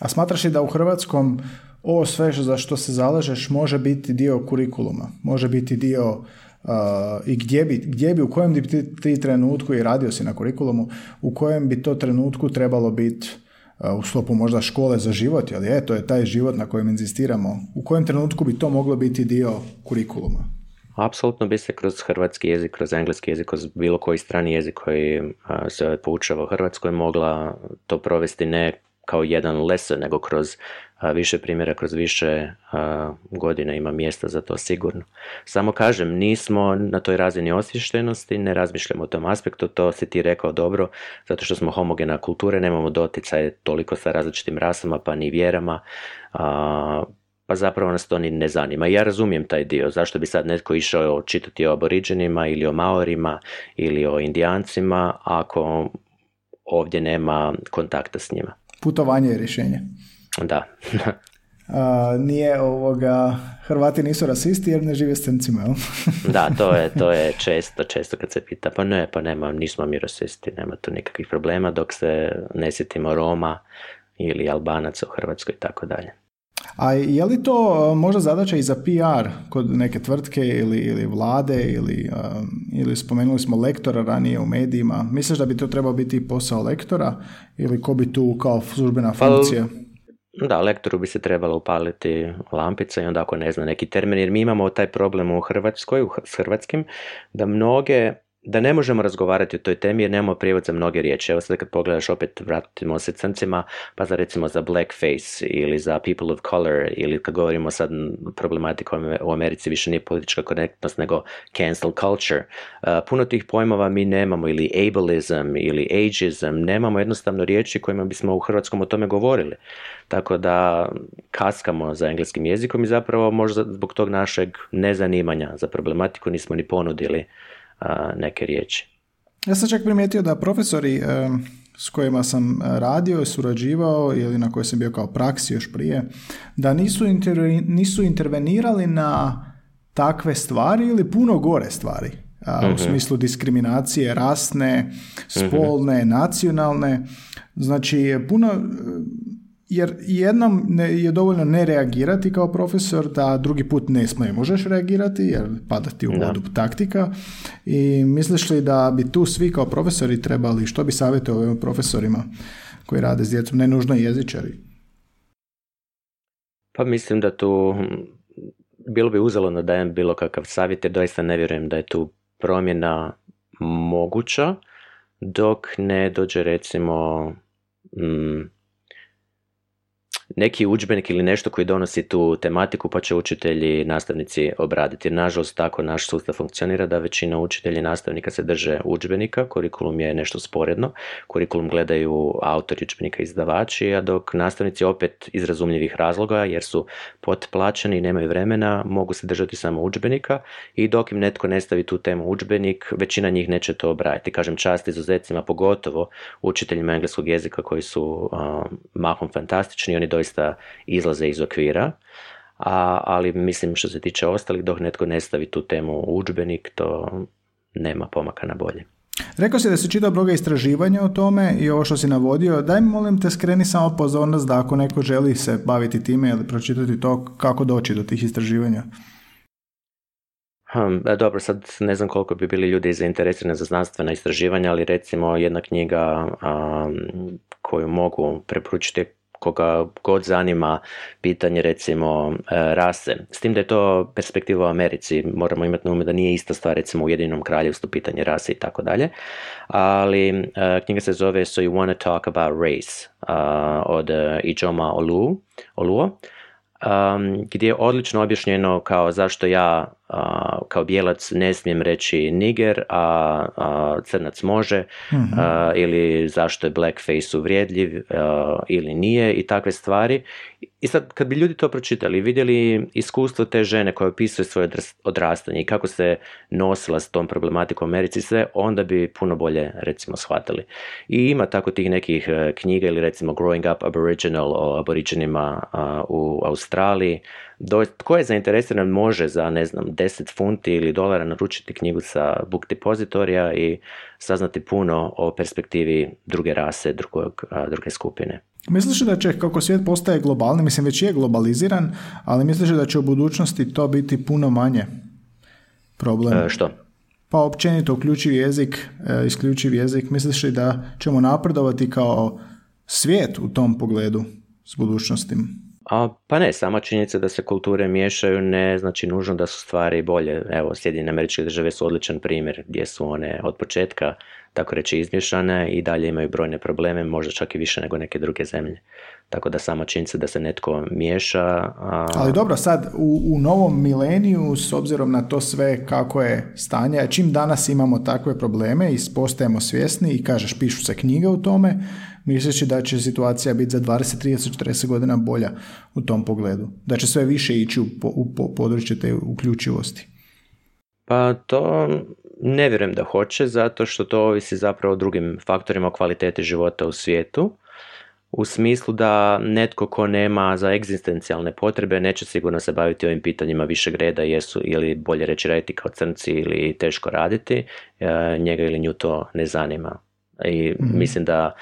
A smatraš li da u hrvatskom ovo sve za što se zalažeš može biti dio kurikuluma, može biti dio i gdje bi, gdje bi, u kojem bi ti, ti trenutku, i radio si na kurikulumu, u kojem bi to trenutku trebalo biti u sklopu možda škole za život, ali to je taj život na kojem inzistiramo. U kojem trenutku bi to moglo biti dio kurikuluma? Apsolutno bi se kroz hrvatski jezik, kroz engleski jezik, kroz bilo koji strani jezik koji se poučava u Hrvatskoj mogla to provesti ne kao jedan lesson, nego kroz više primjera, kroz više godina ima mjesta za to sigurno. Samo kažem, nismo na toj razini osvještenosti, ne razmišljamo o tom aspektu, to si ti rekao dobro, zato što smo homogena kulture, nemamo doticaj toliko sa različitim rasama, pa ni vjerama, pa zapravo nas to ni ne zanima. Ja razumijem taj dio, zašto bi sad netko išao čitati o aboriđenima ili o maorima ili o indijancima, ako ovdje nema kontakta s njima putovanje je rješenje. Da. (laughs) A, nije ovoga, Hrvati nisu rasisti jer ne žive s cencima, jel? (laughs) da, to je, to je (laughs) često, često kad se pita, pa ne, pa nema, nismo mi rasisti, nema tu nikakvih problema dok se ne sjetimo Roma ili Albanaca u Hrvatskoj i tako dalje. A je li to možda zadaća i za PR kod neke tvrtke ili, ili vlade ili, ili spomenuli smo lektora ranije u medijima? Misliš da bi to trebao biti posao lektora ili ko bi tu kao službena pa, funkcija? Da, lektoru bi se trebalo upaliti lampica i onda ako ne zna neki termin, jer mi imamo taj problem u Hrvatskoj, s hrvatskim, da mnoge da ne možemo razgovarati o toj temi jer nemamo prijevod za mnoge riječi. Evo sad kad pogledaš opet vratimo se crncima, pa za recimo za blackface ili za people of color ili kad govorimo sad problematiku u Americi više nije politička korektnost nego cancel culture. Puno tih pojmova mi nemamo ili ableism ili ageism, nemamo jednostavno riječi kojima bismo u hrvatskom o tome govorili. Tako da kaskamo za engleskim jezikom i zapravo možda zbog tog našeg nezanimanja za problematiku nismo ni ponudili neke riječi. Ja sam čak primijetio da profesori s kojima sam radio i surađivao ili na koje sam bio kao praksi još prije, da nisu, nisu intervenirali na takve stvari ili puno gore stvari. u mhm. smislu diskriminacije rasne, spolne, nacionalne. Znači, puno jer jednom ne, je dovoljno ne reagirati kao profesor da drugi put ne ne možeš reagirati jer padati u vodu taktika i misliš li da bi tu svi kao profesori trebali, što bi savjetovao ovim profesorima koji rade s djecom, ne nužno jezičari? Pa mislim da tu bilo bi uzelo da dajem bilo kakav savjet jer doista ne vjerujem da je tu promjena moguća dok ne dođe recimo mm, neki udžbenik ili nešto koji donosi tu tematiku pa će učitelji i nastavnici obraditi. Nažalost, tako naš sustav funkcionira da većina učitelja i nastavnika se drže udžbenika, kurikulum je nešto sporedno, kurikulum gledaju autori udžbenika izdavači, a dok nastavnici opet iz razumljivih razloga jer su potplaćeni i nemaju vremena, mogu se držati samo udžbenika i dok im netko ne stavi tu temu udžbenik, većina njih neće to obraditi. Kažem čast izuzecima, pogotovo učiteljima engleskog jezika koji su mahom fantastični, oni doista izlaze iz okvira, a, ali mislim što se tiče ostalih, dok netko ne stavi tu temu u udžbenik, to nema pomaka na bolje. Rekao si da si čitao mnoga istraživanja o tome i ovo što si navodio. Daj molim te skreni samo pozornost da ako neko želi se baviti time ili pročitati to, kako doći do tih istraživanja. Hm, e, dobro, sad ne znam koliko bi bili ljudi zainteresirani za znanstvena istraživanja, ali recimo jedna knjiga koju mogu preporučiti koga god zanima pitanje recimo e, rase. S tim da je to perspektiva u Americi, moramo imati na umu da nije ista stvar recimo u Jedinom kraljevstvu pitanje rase i tako dalje. Ali e, knjiga se zove So You Wanna Talk About Race od Ijoma Olu, Oluo um, gdje je odlično objašnjeno kao zašto ja kao bijelac ne smijem reći niger, a, a crnac može, mhm. ili zašto je blackface uvrijedljiv ili nije i takve stvari. I sad kad bi ljudi to pročitali i vidjeli iskustvo te žene koja opisuje svoje odrastanje i kako se nosila s tom problematikom u Americi sve, onda bi puno bolje recimo shvatili. I ima tako tih nekih e, knjiga ili recimo Growing Up Aboriginal o aboriginima u Australiji, tko je zainteresiran može za, ne znam, 10 funti ili dolara naručiti knjigu sa book depozitorija i saznati puno o perspektivi druge rase, drugog, druge skupine. Misliš da će, kako svijet postaje globalni, mislim već je globaliziran, ali misliš da će u budućnosti to biti puno manje problem? E, što? Pa općenito uključiv jezik, e, isključiv jezik, misliš li da ćemo napredovati kao svijet u tom pogledu s budućnostima? A, pa ne, sama činjenica da se kulture miješaju ne znači nužno da su stvari bolje. Evo, Sjedinjene američke države su odličan primjer gdje su one od početka tako reći izmješane i dalje imaju brojne probleme, možda čak i više nego neke druge zemlje. Tako da sama činjenica da se netko miješa... A... Ali dobro, sad u, u novom mileniju, s obzirom na to sve kako je stanje, čim danas imamo takve probleme i postajemo svjesni i kažeš pišu se knjige u tome, misleći da će situacija biti za 20, 30, 40 godina bolja u tom pogledu. Da će sve više ići u, u područje te uključivosti. Pa to ne vjerujem da hoće, zato što to ovisi zapravo o drugim faktorima o kvaliteti života u svijetu. U smislu da netko ko nema za egzistencijalne potrebe neće sigurno se baviti ovim pitanjima višeg reda, jesu ili bolje reći raditi kao crnci ili teško raditi, e, njega ili nju to ne zanima. I mhm. mislim da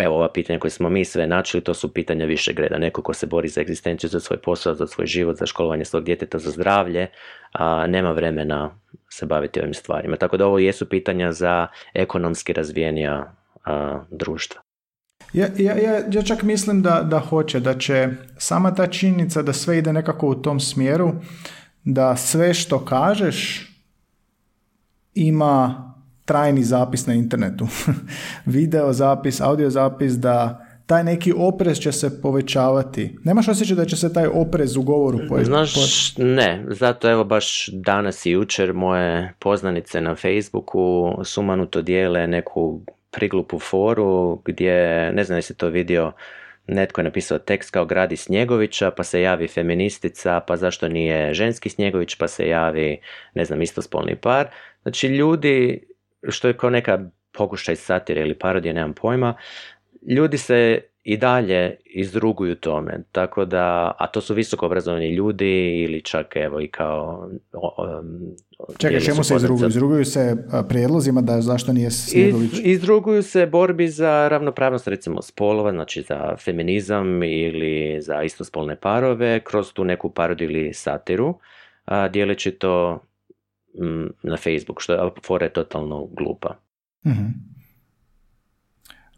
evo ova pitanja koje smo mi sve načeli, to su pitanja višeg reda. Neko ko se bori za egzistenciju, za svoj posao, za svoj život, za školovanje svog djeteta, za zdravlje, a, nema vremena se baviti ovim stvarima. Tako da ovo jesu pitanja za ekonomski razvijenija društva. Ja, ja, ja, ja čak mislim da, da hoće, da će sama ta činjenica da sve ide nekako u tom smjeru, da sve što kažeš ima trajni zapis na internetu. (laughs) Video zapis, audio zapis, da taj neki oprez će se povećavati. Nemaš osjećaj da će se taj oprez u govoru povećati? Znaš, ne. Zato evo baš danas i jučer moje poznanice na Facebooku sumanuto dijele neku priglupu foru gdje, ne znam jesi to vidio, netko je napisao tekst kao gradi Snjegovića, pa se javi feministica, pa zašto nije ženski Snjegović, pa se javi, ne znam, istospolni par. Znači, ljudi što je kao neka pokušaj satire ili parodije, nemam pojma, ljudi se i dalje izruguju tome, tako da, a to su visoko obrazovani ljudi ili čak evo i kao... Um, Čekaj, čemu se izruguju? Izruguju se prijedlozima da zašto nije Snjegović? Iz, izruguju se borbi za ravnopravnost recimo spolova, znači za feminizam ili za istospolne parove, kroz tu neku parodiju ili satiru, a, dijeleći to Mm, na Facebook, što je fora je totalno glupa. mm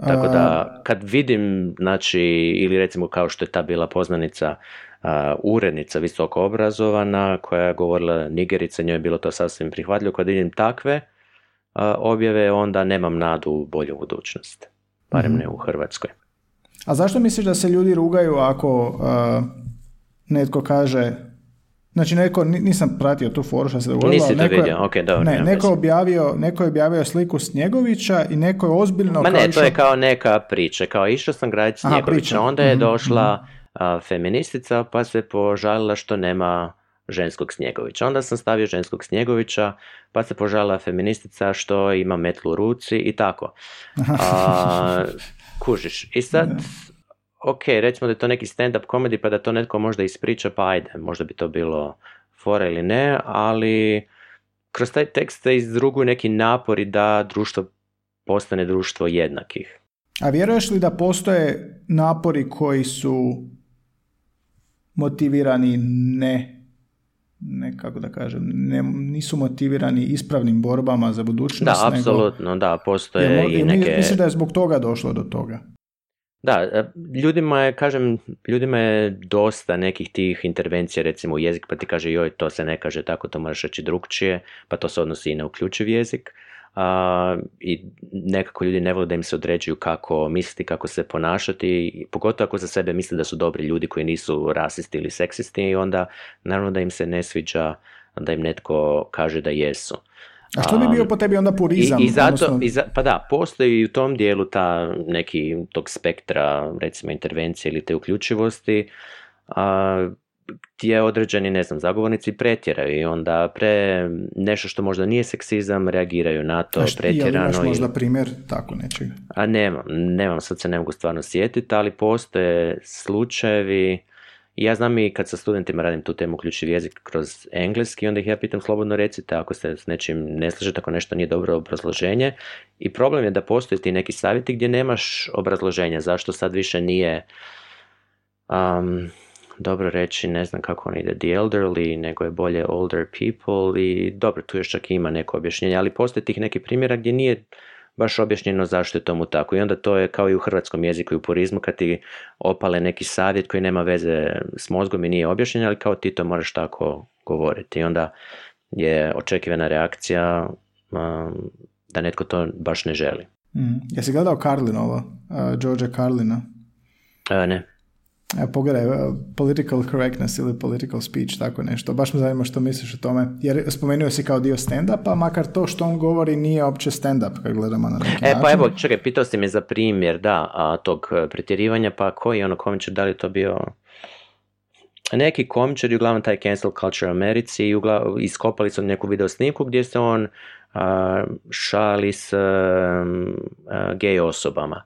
Tako da kad vidim, znači, ili recimo kao što je ta bila poznanica uh, urednica visoko obrazovana koja je govorila nigerica, njoj je bilo to sasvim prihvatljivo, kad vidim takve objave, onda nemam nadu u bolju budućnost. Barem mhm. ne u Hrvatskoj. A zašto misliš da se ljudi rugaju ako netko kaže Znači, neko, nisam pratio tu foru što se dogodilo. Nisi to vidio, ok, dobro. Ne, neko, objavio, neko je objavio sliku Snjegovića i neko je ozbiljno... Ma ne, to je kao neka priča, kao išao sam graditi Snjegovića, onda je mhm, došla mhm. feministica pa se požalila što nema ženskog Snjegovića. Onda sam stavio ženskog Snjegovića, pa se požalila feministica što ima metlu u ruci i tako. A, kužiš. I sad, ok, recimo da je to neki stand-up komedi pa da to netko možda ispriča, pa ajde, možda bi to bilo fora ili ne, ali kroz taj tekst se izruguju neki napori da društvo postane društvo jednakih. A vjeruješ li da postoje napori koji su motivirani ne nekako da kažem, ne, nisu motivirani ispravnim borbama za budućnost. Da, apsolutno, da, postoje i neke... Mislim da je zbog toga došlo do toga. Da, e, ljudima je, kažem, ljudima je dosta nekih tih intervencija, recimo u jezik, pa ti kaže joj, to se ne kaže tako, to moraš reći drugčije, pa to se odnosi i na uključiv jezik. A, I nekako ljudi ne vole da im se određuju kako misliti, kako se ponašati, pogotovo ako za sebe misle da su dobri ljudi koji nisu rasisti ili seksisti i onda naravno da im se ne sviđa da im netko kaže da jesu. A što bi bio po tebi onda purizam? I, i zato, i pa da, postoji u tom dijelu ta neki tog spektra, recimo intervencije ili te uključivosti, a, gdje određeni, ne znam, zagovornici pretjeraju i onda pre nešto što možda nije seksizam reagiraju na to a pretjerano. Imaš možda primjer tako nečega? A nemam, nemam, sad se ne mogu stvarno sjetiti, ali postoje slučajevi ja znam i kad sa studentima radim tu temu uključiv jezik kroz engleski, onda ih ja pitam slobodno recite ako se s nečim ne slažete, ako nešto nije dobro obrazloženje. I problem je da postoje ti neki savjeti gdje nemaš obrazloženja, zašto sad više nije um, dobro reći, ne znam kako on ide, the elderly, nego je bolje older people i dobro, tu još čak ima neko objašnjenje, ali postoje tih neki primjera gdje nije baš objašnjeno zašto je tomu tako. I onda to je kao i u hrvatskom jeziku i u purizmu kad ti opale neki savjet koji nema veze s mozgom i nije objašnjen, ali kao ti to moraš tako govoriti. I onda je očekivana reakcija um, da netko to baš ne želi. Mm. Jesi gledao Carlin ovo? Uh, Georgia Carlina? Uh, ne. Pogledaj, e, political correctness ili political speech, tako nešto. Baš me zanima što misliš o tome. Jer spomenuo si kao dio stand-upa, makar to što on govori nije opće stand-up kad gledamo na neki E, pa evo, čekaj, pitao si me za primjer, da, a, tog e, pretjerivanja, pa koji ono komičar, da li to bio neki komičar i uglavnom taj cancel culture u Americi i uglavnom, iskopali su neku video snimku gdje se on a, šali s gej osobama.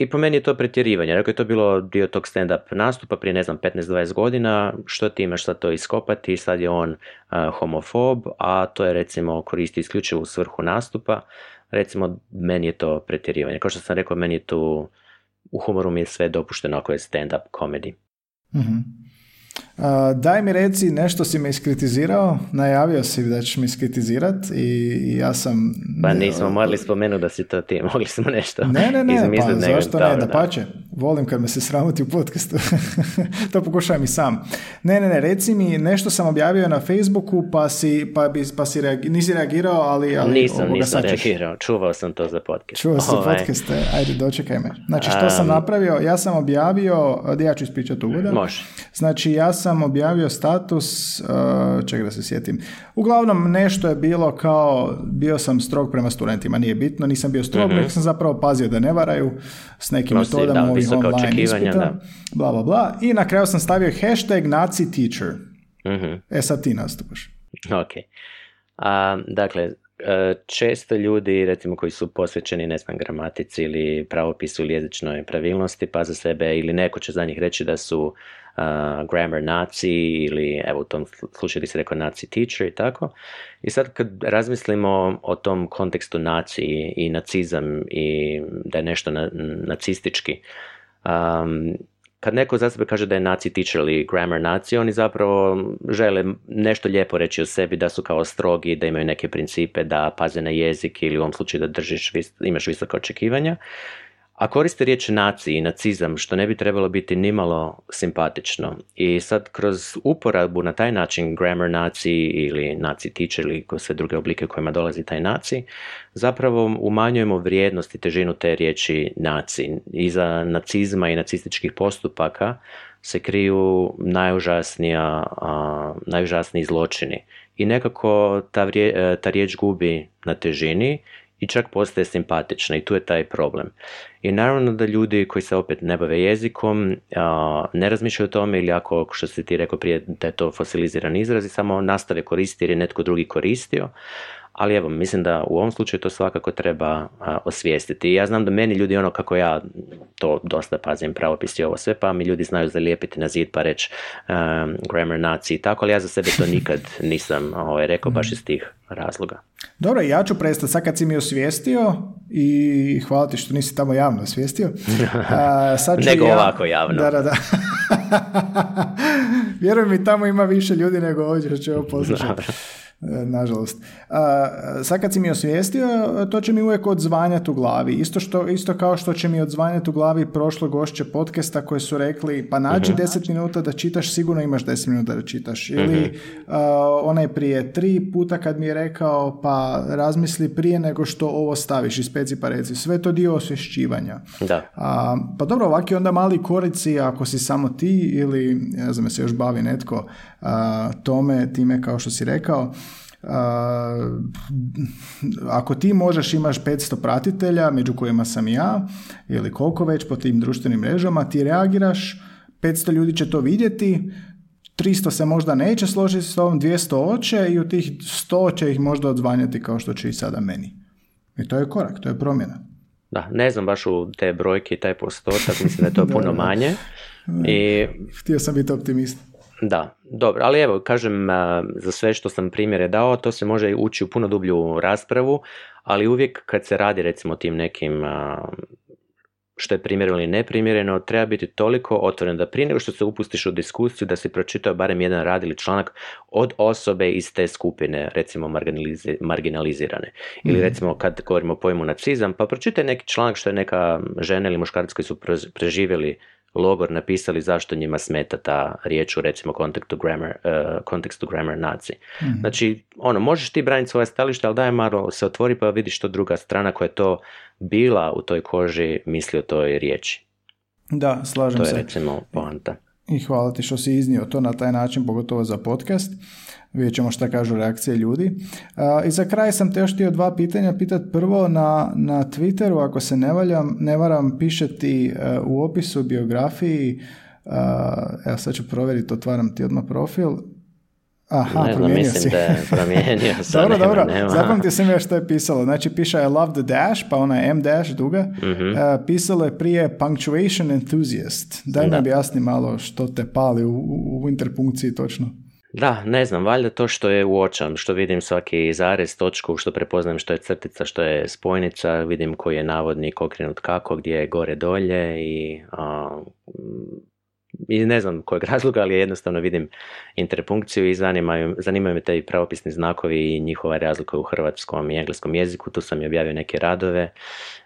I po meni je to pretjerivanje. Rekao je to bilo dio tog stand-up nastupa prije, ne znam, 15-20 godina. Što ti imaš sad to iskopati? Sad je on homofob, a to je recimo koristi isključivo u svrhu nastupa. Recimo, meni je to pretjerivanje. Kao što sam rekao, meni je tu u humoru mi je sve dopušteno ako je stand-up comedy. Mm daj mi reci, nešto si me iskritizirao, najavio si da ćeš me iskritizirat i, ja sam... Pa nismo morali spomenuti da si to ti, (laughs) mogli smo nešto Ne, ne, ne, pa zašto ne, da pače, volim kad me se sramoti u podcastu, (laughs) to pokušavam i sam. Ne, ne, ne, reci mi, nešto sam objavio na Facebooku pa si, pa bi, pa si reagi, nisi reagirao, ali... ali nisam, nisam reagirao, čuvao sam to za podcast. Čuvao sam ovaj. podcaste, ajde dočekaj me. Znači što sam napravio, ja sam objavio, ja ću ispričati uvoda. Može. Znači ja sam sam objavio status, uh, čega da se sjetim. Uglavnom nešto je bilo kao, bio sam strog prema studentima, nije bitno, nisam bio strog, mm sam zapravo pazio da ne varaju s nekim no, metodama ovih online ispita, bla, bla, bla. I na kraju sam stavio hashtag nazi teacher. mm E sad ti nastupaš. Ok. A, dakle, e, često ljudi recimo koji su posvećeni ne znam gramatici ili pravopisu ili jezičnoj pravilnosti pa za sebe ili neko će za njih reći da su uh, grammar naci ili evo u tom slučaju se rekao naci teacher i tako. I sad kad razmislimo o tom kontekstu naciji i nacizam i da je nešto na, nacistički, um, kad neko za sebe kaže da je naci teacher ili grammar naci, oni zapravo žele nešto lijepo reći o sebi, da su kao strogi, da imaju neke principe, da paze na jezik ili u ovom slučaju da držiš, imaš visoka očekivanja. A koriste riječ naciji i nacizam, što ne bi trebalo biti nimalo simpatično. I sad kroz uporabu na taj način grammar naciji ili naci teacher ili sve druge oblike u kojima dolazi taj naci, zapravo umanjujemo vrijednost i težinu te riječi naci. Iza nacizma i nacističkih postupaka se kriju najužasnija, najužasniji zločini. I nekako ta, ta riječ gubi na težini i čak postaje simpatična i tu je taj problem. I naravno da ljudi koji se opet ne bave jezikom ne razmišljaju o tome ili ako, što si ti rekao prije, da je to fosiliziran izraz i samo nastave koristiti jer je netko drugi koristio, ali evo, mislim da u ovom slučaju to svakako treba osvijestiti. Ja znam da meni ljudi ono kako ja to dosta pazim pravopis i ovo sve, pa mi ljudi znaju zalijepiti na zid pa reći um, grammar naci i tako, ali ja za sebe to nikad (laughs) nisam ovaj, rekao baš iz tih razloga. Dobro, ja ću prestati. Sad kad si mi osvijestio i hvala ti što nisi tamo javno osvijestio. sad ću (laughs) Nego ovako javno. Da, da, da. (laughs) Vjerujem mi, tamo ima više ljudi nego ovdje što će ovo poslušati. E, nažalost. sad kad si mi osvijestio, to će mi uvijek odzvanjati u glavi. Isto, što, isto kao što će mi odzvanjati u glavi prošlo gošće podcasta koje su rekli pa nađi uh 10 minuta da čitaš, sigurno imaš 10 minuta da čitaš. Ili uh, onaj prije tri puta kad mi je rekao pa razmisli prije nego što ovo staviš iz peci pa reci. Sve to dio osvješćivanja. Da. pa dobro, ovaki onda mali korici ako si samo ti ili ne znam, se još bavi netko tome, time kao što si rekao, ako ti možeš imaš 500 pratitelja, među kojima sam ja, ili koliko već po tim društvenim mrežama, ti reagiraš, 500 ljudi će to vidjeti, 300 se možda neće složiti s tobom, 200 oče i u tih 100 će ih možda odzvanjati kao što će i sada meni. I to je korak, to je promjena. Da, ne znam baš u te brojke i taj postotak, mislim da je to (laughs) puno manje. I... Htio sam biti optimist. Da, dobro, ali evo, kažem, za sve što sam primjere dao, to se može ući u puno dublju raspravu, ali uvijek kad se radi recimo tim nekim što je primjereno ili neprimjereno, treba biti toliko otvoren da prije nego što se upustiš u diskusiju da si pročitao barem jedan rad ili članak od osobe iz te skupine, recimo marginalizirane. Ili mhm. recimo kad govorimo o pojmu nacizam, pa pročitaj neki članak što je neka žena ili muškarac koji su preživjeli logor napisali zašto njima smeta ta riječ u recimo kontekstu grammar, uh, kontekstu grammar naci. mm Znači, ono, možeš ti braniti svoje stalište, ali daj malo se otvori pa vidiš što druga strana koja je to bila u toj koži misli o toj riječi. Da, slažem se. To je recimo poanta. I hvala ti što si iznio to na taj način, pogotovo za podcast. Vidjet ćemo šta kažu reakcije ljudi. I za kraj sam te još htio dva pitanja pitati. Prvo na, na Twitteru, ako se ne, valjam, ne varam, piše ti e, u opisu biografiji, evo sad ću provjeriti, otvaram ti odmah profil, Aha, ne znam, mislim si. da je promijenio. (laughs) dobro, dobro, zapamtio sam još što je pisalo. Znači, piše I love the dash, pa ona je M dash duga. mm pisalo je prije punctuation enthusiast. Daj mi objasni malo što te pali u, u interpunkciji točno. Da, ne znam, valjda to što je uočam, što vidim svaki zarez, točku, što prepoznam što je crtica, što je spojnica, vidim koji je navodnik okrenut kako, gdje je gore dolje i i ne znam kojeg razloga, ali jednostavno vidim interpunkciju i zanimaju, zanimaju me te pravopisni znakovi i njihova razlika u hrvatskom i engleskom jeziku. Tu sam i objavio neke radove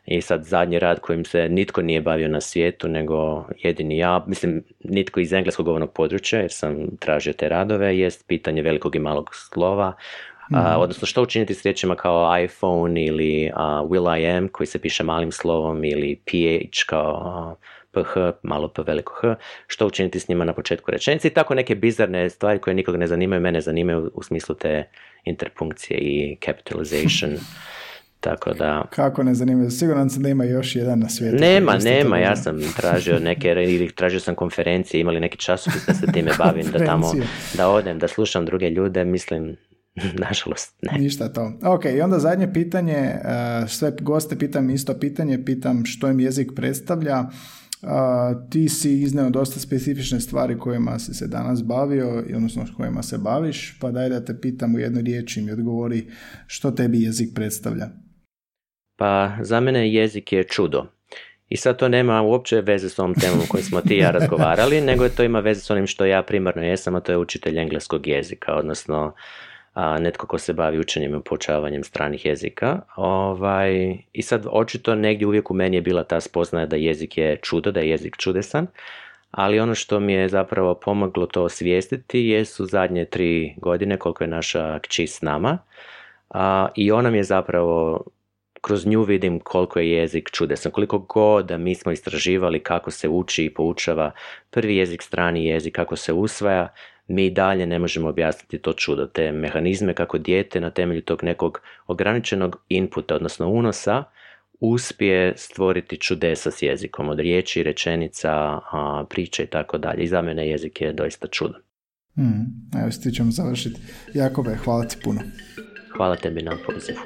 i sad zadnji rad kojim se nitko nije bavio na svijetu, nego jedini ja, mislim nitko iz engleskog govornog područja, jer sam tražio te radove, jest pitanje velikog i malog slova, mhm. odnosno što učiniti s riječima kao iPhone ili will I am koji se piše malim slovom ili ph kao PH, malo P veliko H, što učiniti s njima na početku rečenice i tako neke bizarne stvari koje nikog ne zanimaju, mene zanimaju u smislu te interpunkcije i capitalization. (laughs) Tako da... Kako ne zanimaju? Siguran sam da ima još jedan na svijetu. Nema, nema. Ja sam tražio neke, (laughs) ili tražio sam konferencije, imali neki časopis da se time bavim, da tamo, da odem, da slušam druge ljude, mislim, (laughs) nažalost, ne. Ništa to. Ok, i onda zadnje pitanje, eh, sve goste pitam isto pitanje, pitam što im jezik predstavlja ti si izneo dosta specifične stvari kojima si se danas bavio, odnosno kojima se baviš, pa daj da te pitam u jednoj riječi mi odgovori što tebi jezik predstavlja. Pa za mene jezik je čudo. I sad to nema uopće veze s ovom temom kojom smo ti ja (laughs) razgovarali, nego to ima veze s onim što ja primarno jesam, a to je učitelj engleskog jezika, odnosno a, netko ko se bavi učenjem i poučavanjem stranih jezika. Ovaj, I sad očito negdje uvijek u meni je bila ta spoznaja da jezik je čudo, da je jezik čudesan, ali ono što mi je zapravo pomoglo to osvijestiti jesu zadnje tri godine koliko je naša kći s nama a, i ona mi je zapravo kroz nju vidim koliko je jezik čudesan, koliko god da mi smo istraživali kako se uči i poučava prvi jezik, strani jezik, kako se usvaja, mi dalje ne možemo objasniti to čudo, te mehanizme kako dijete na temelju tog nekog ograničenog inputa, odnosno unosa, uspije stvoriti čudesa s jezikom, od riječi, rečenica, priče i tako dalje. I za mene jezik je doista čudo. Mm, evo, s ćemo završiti. Jakobe, hvala ti puno. Hvala tebi na pozivu.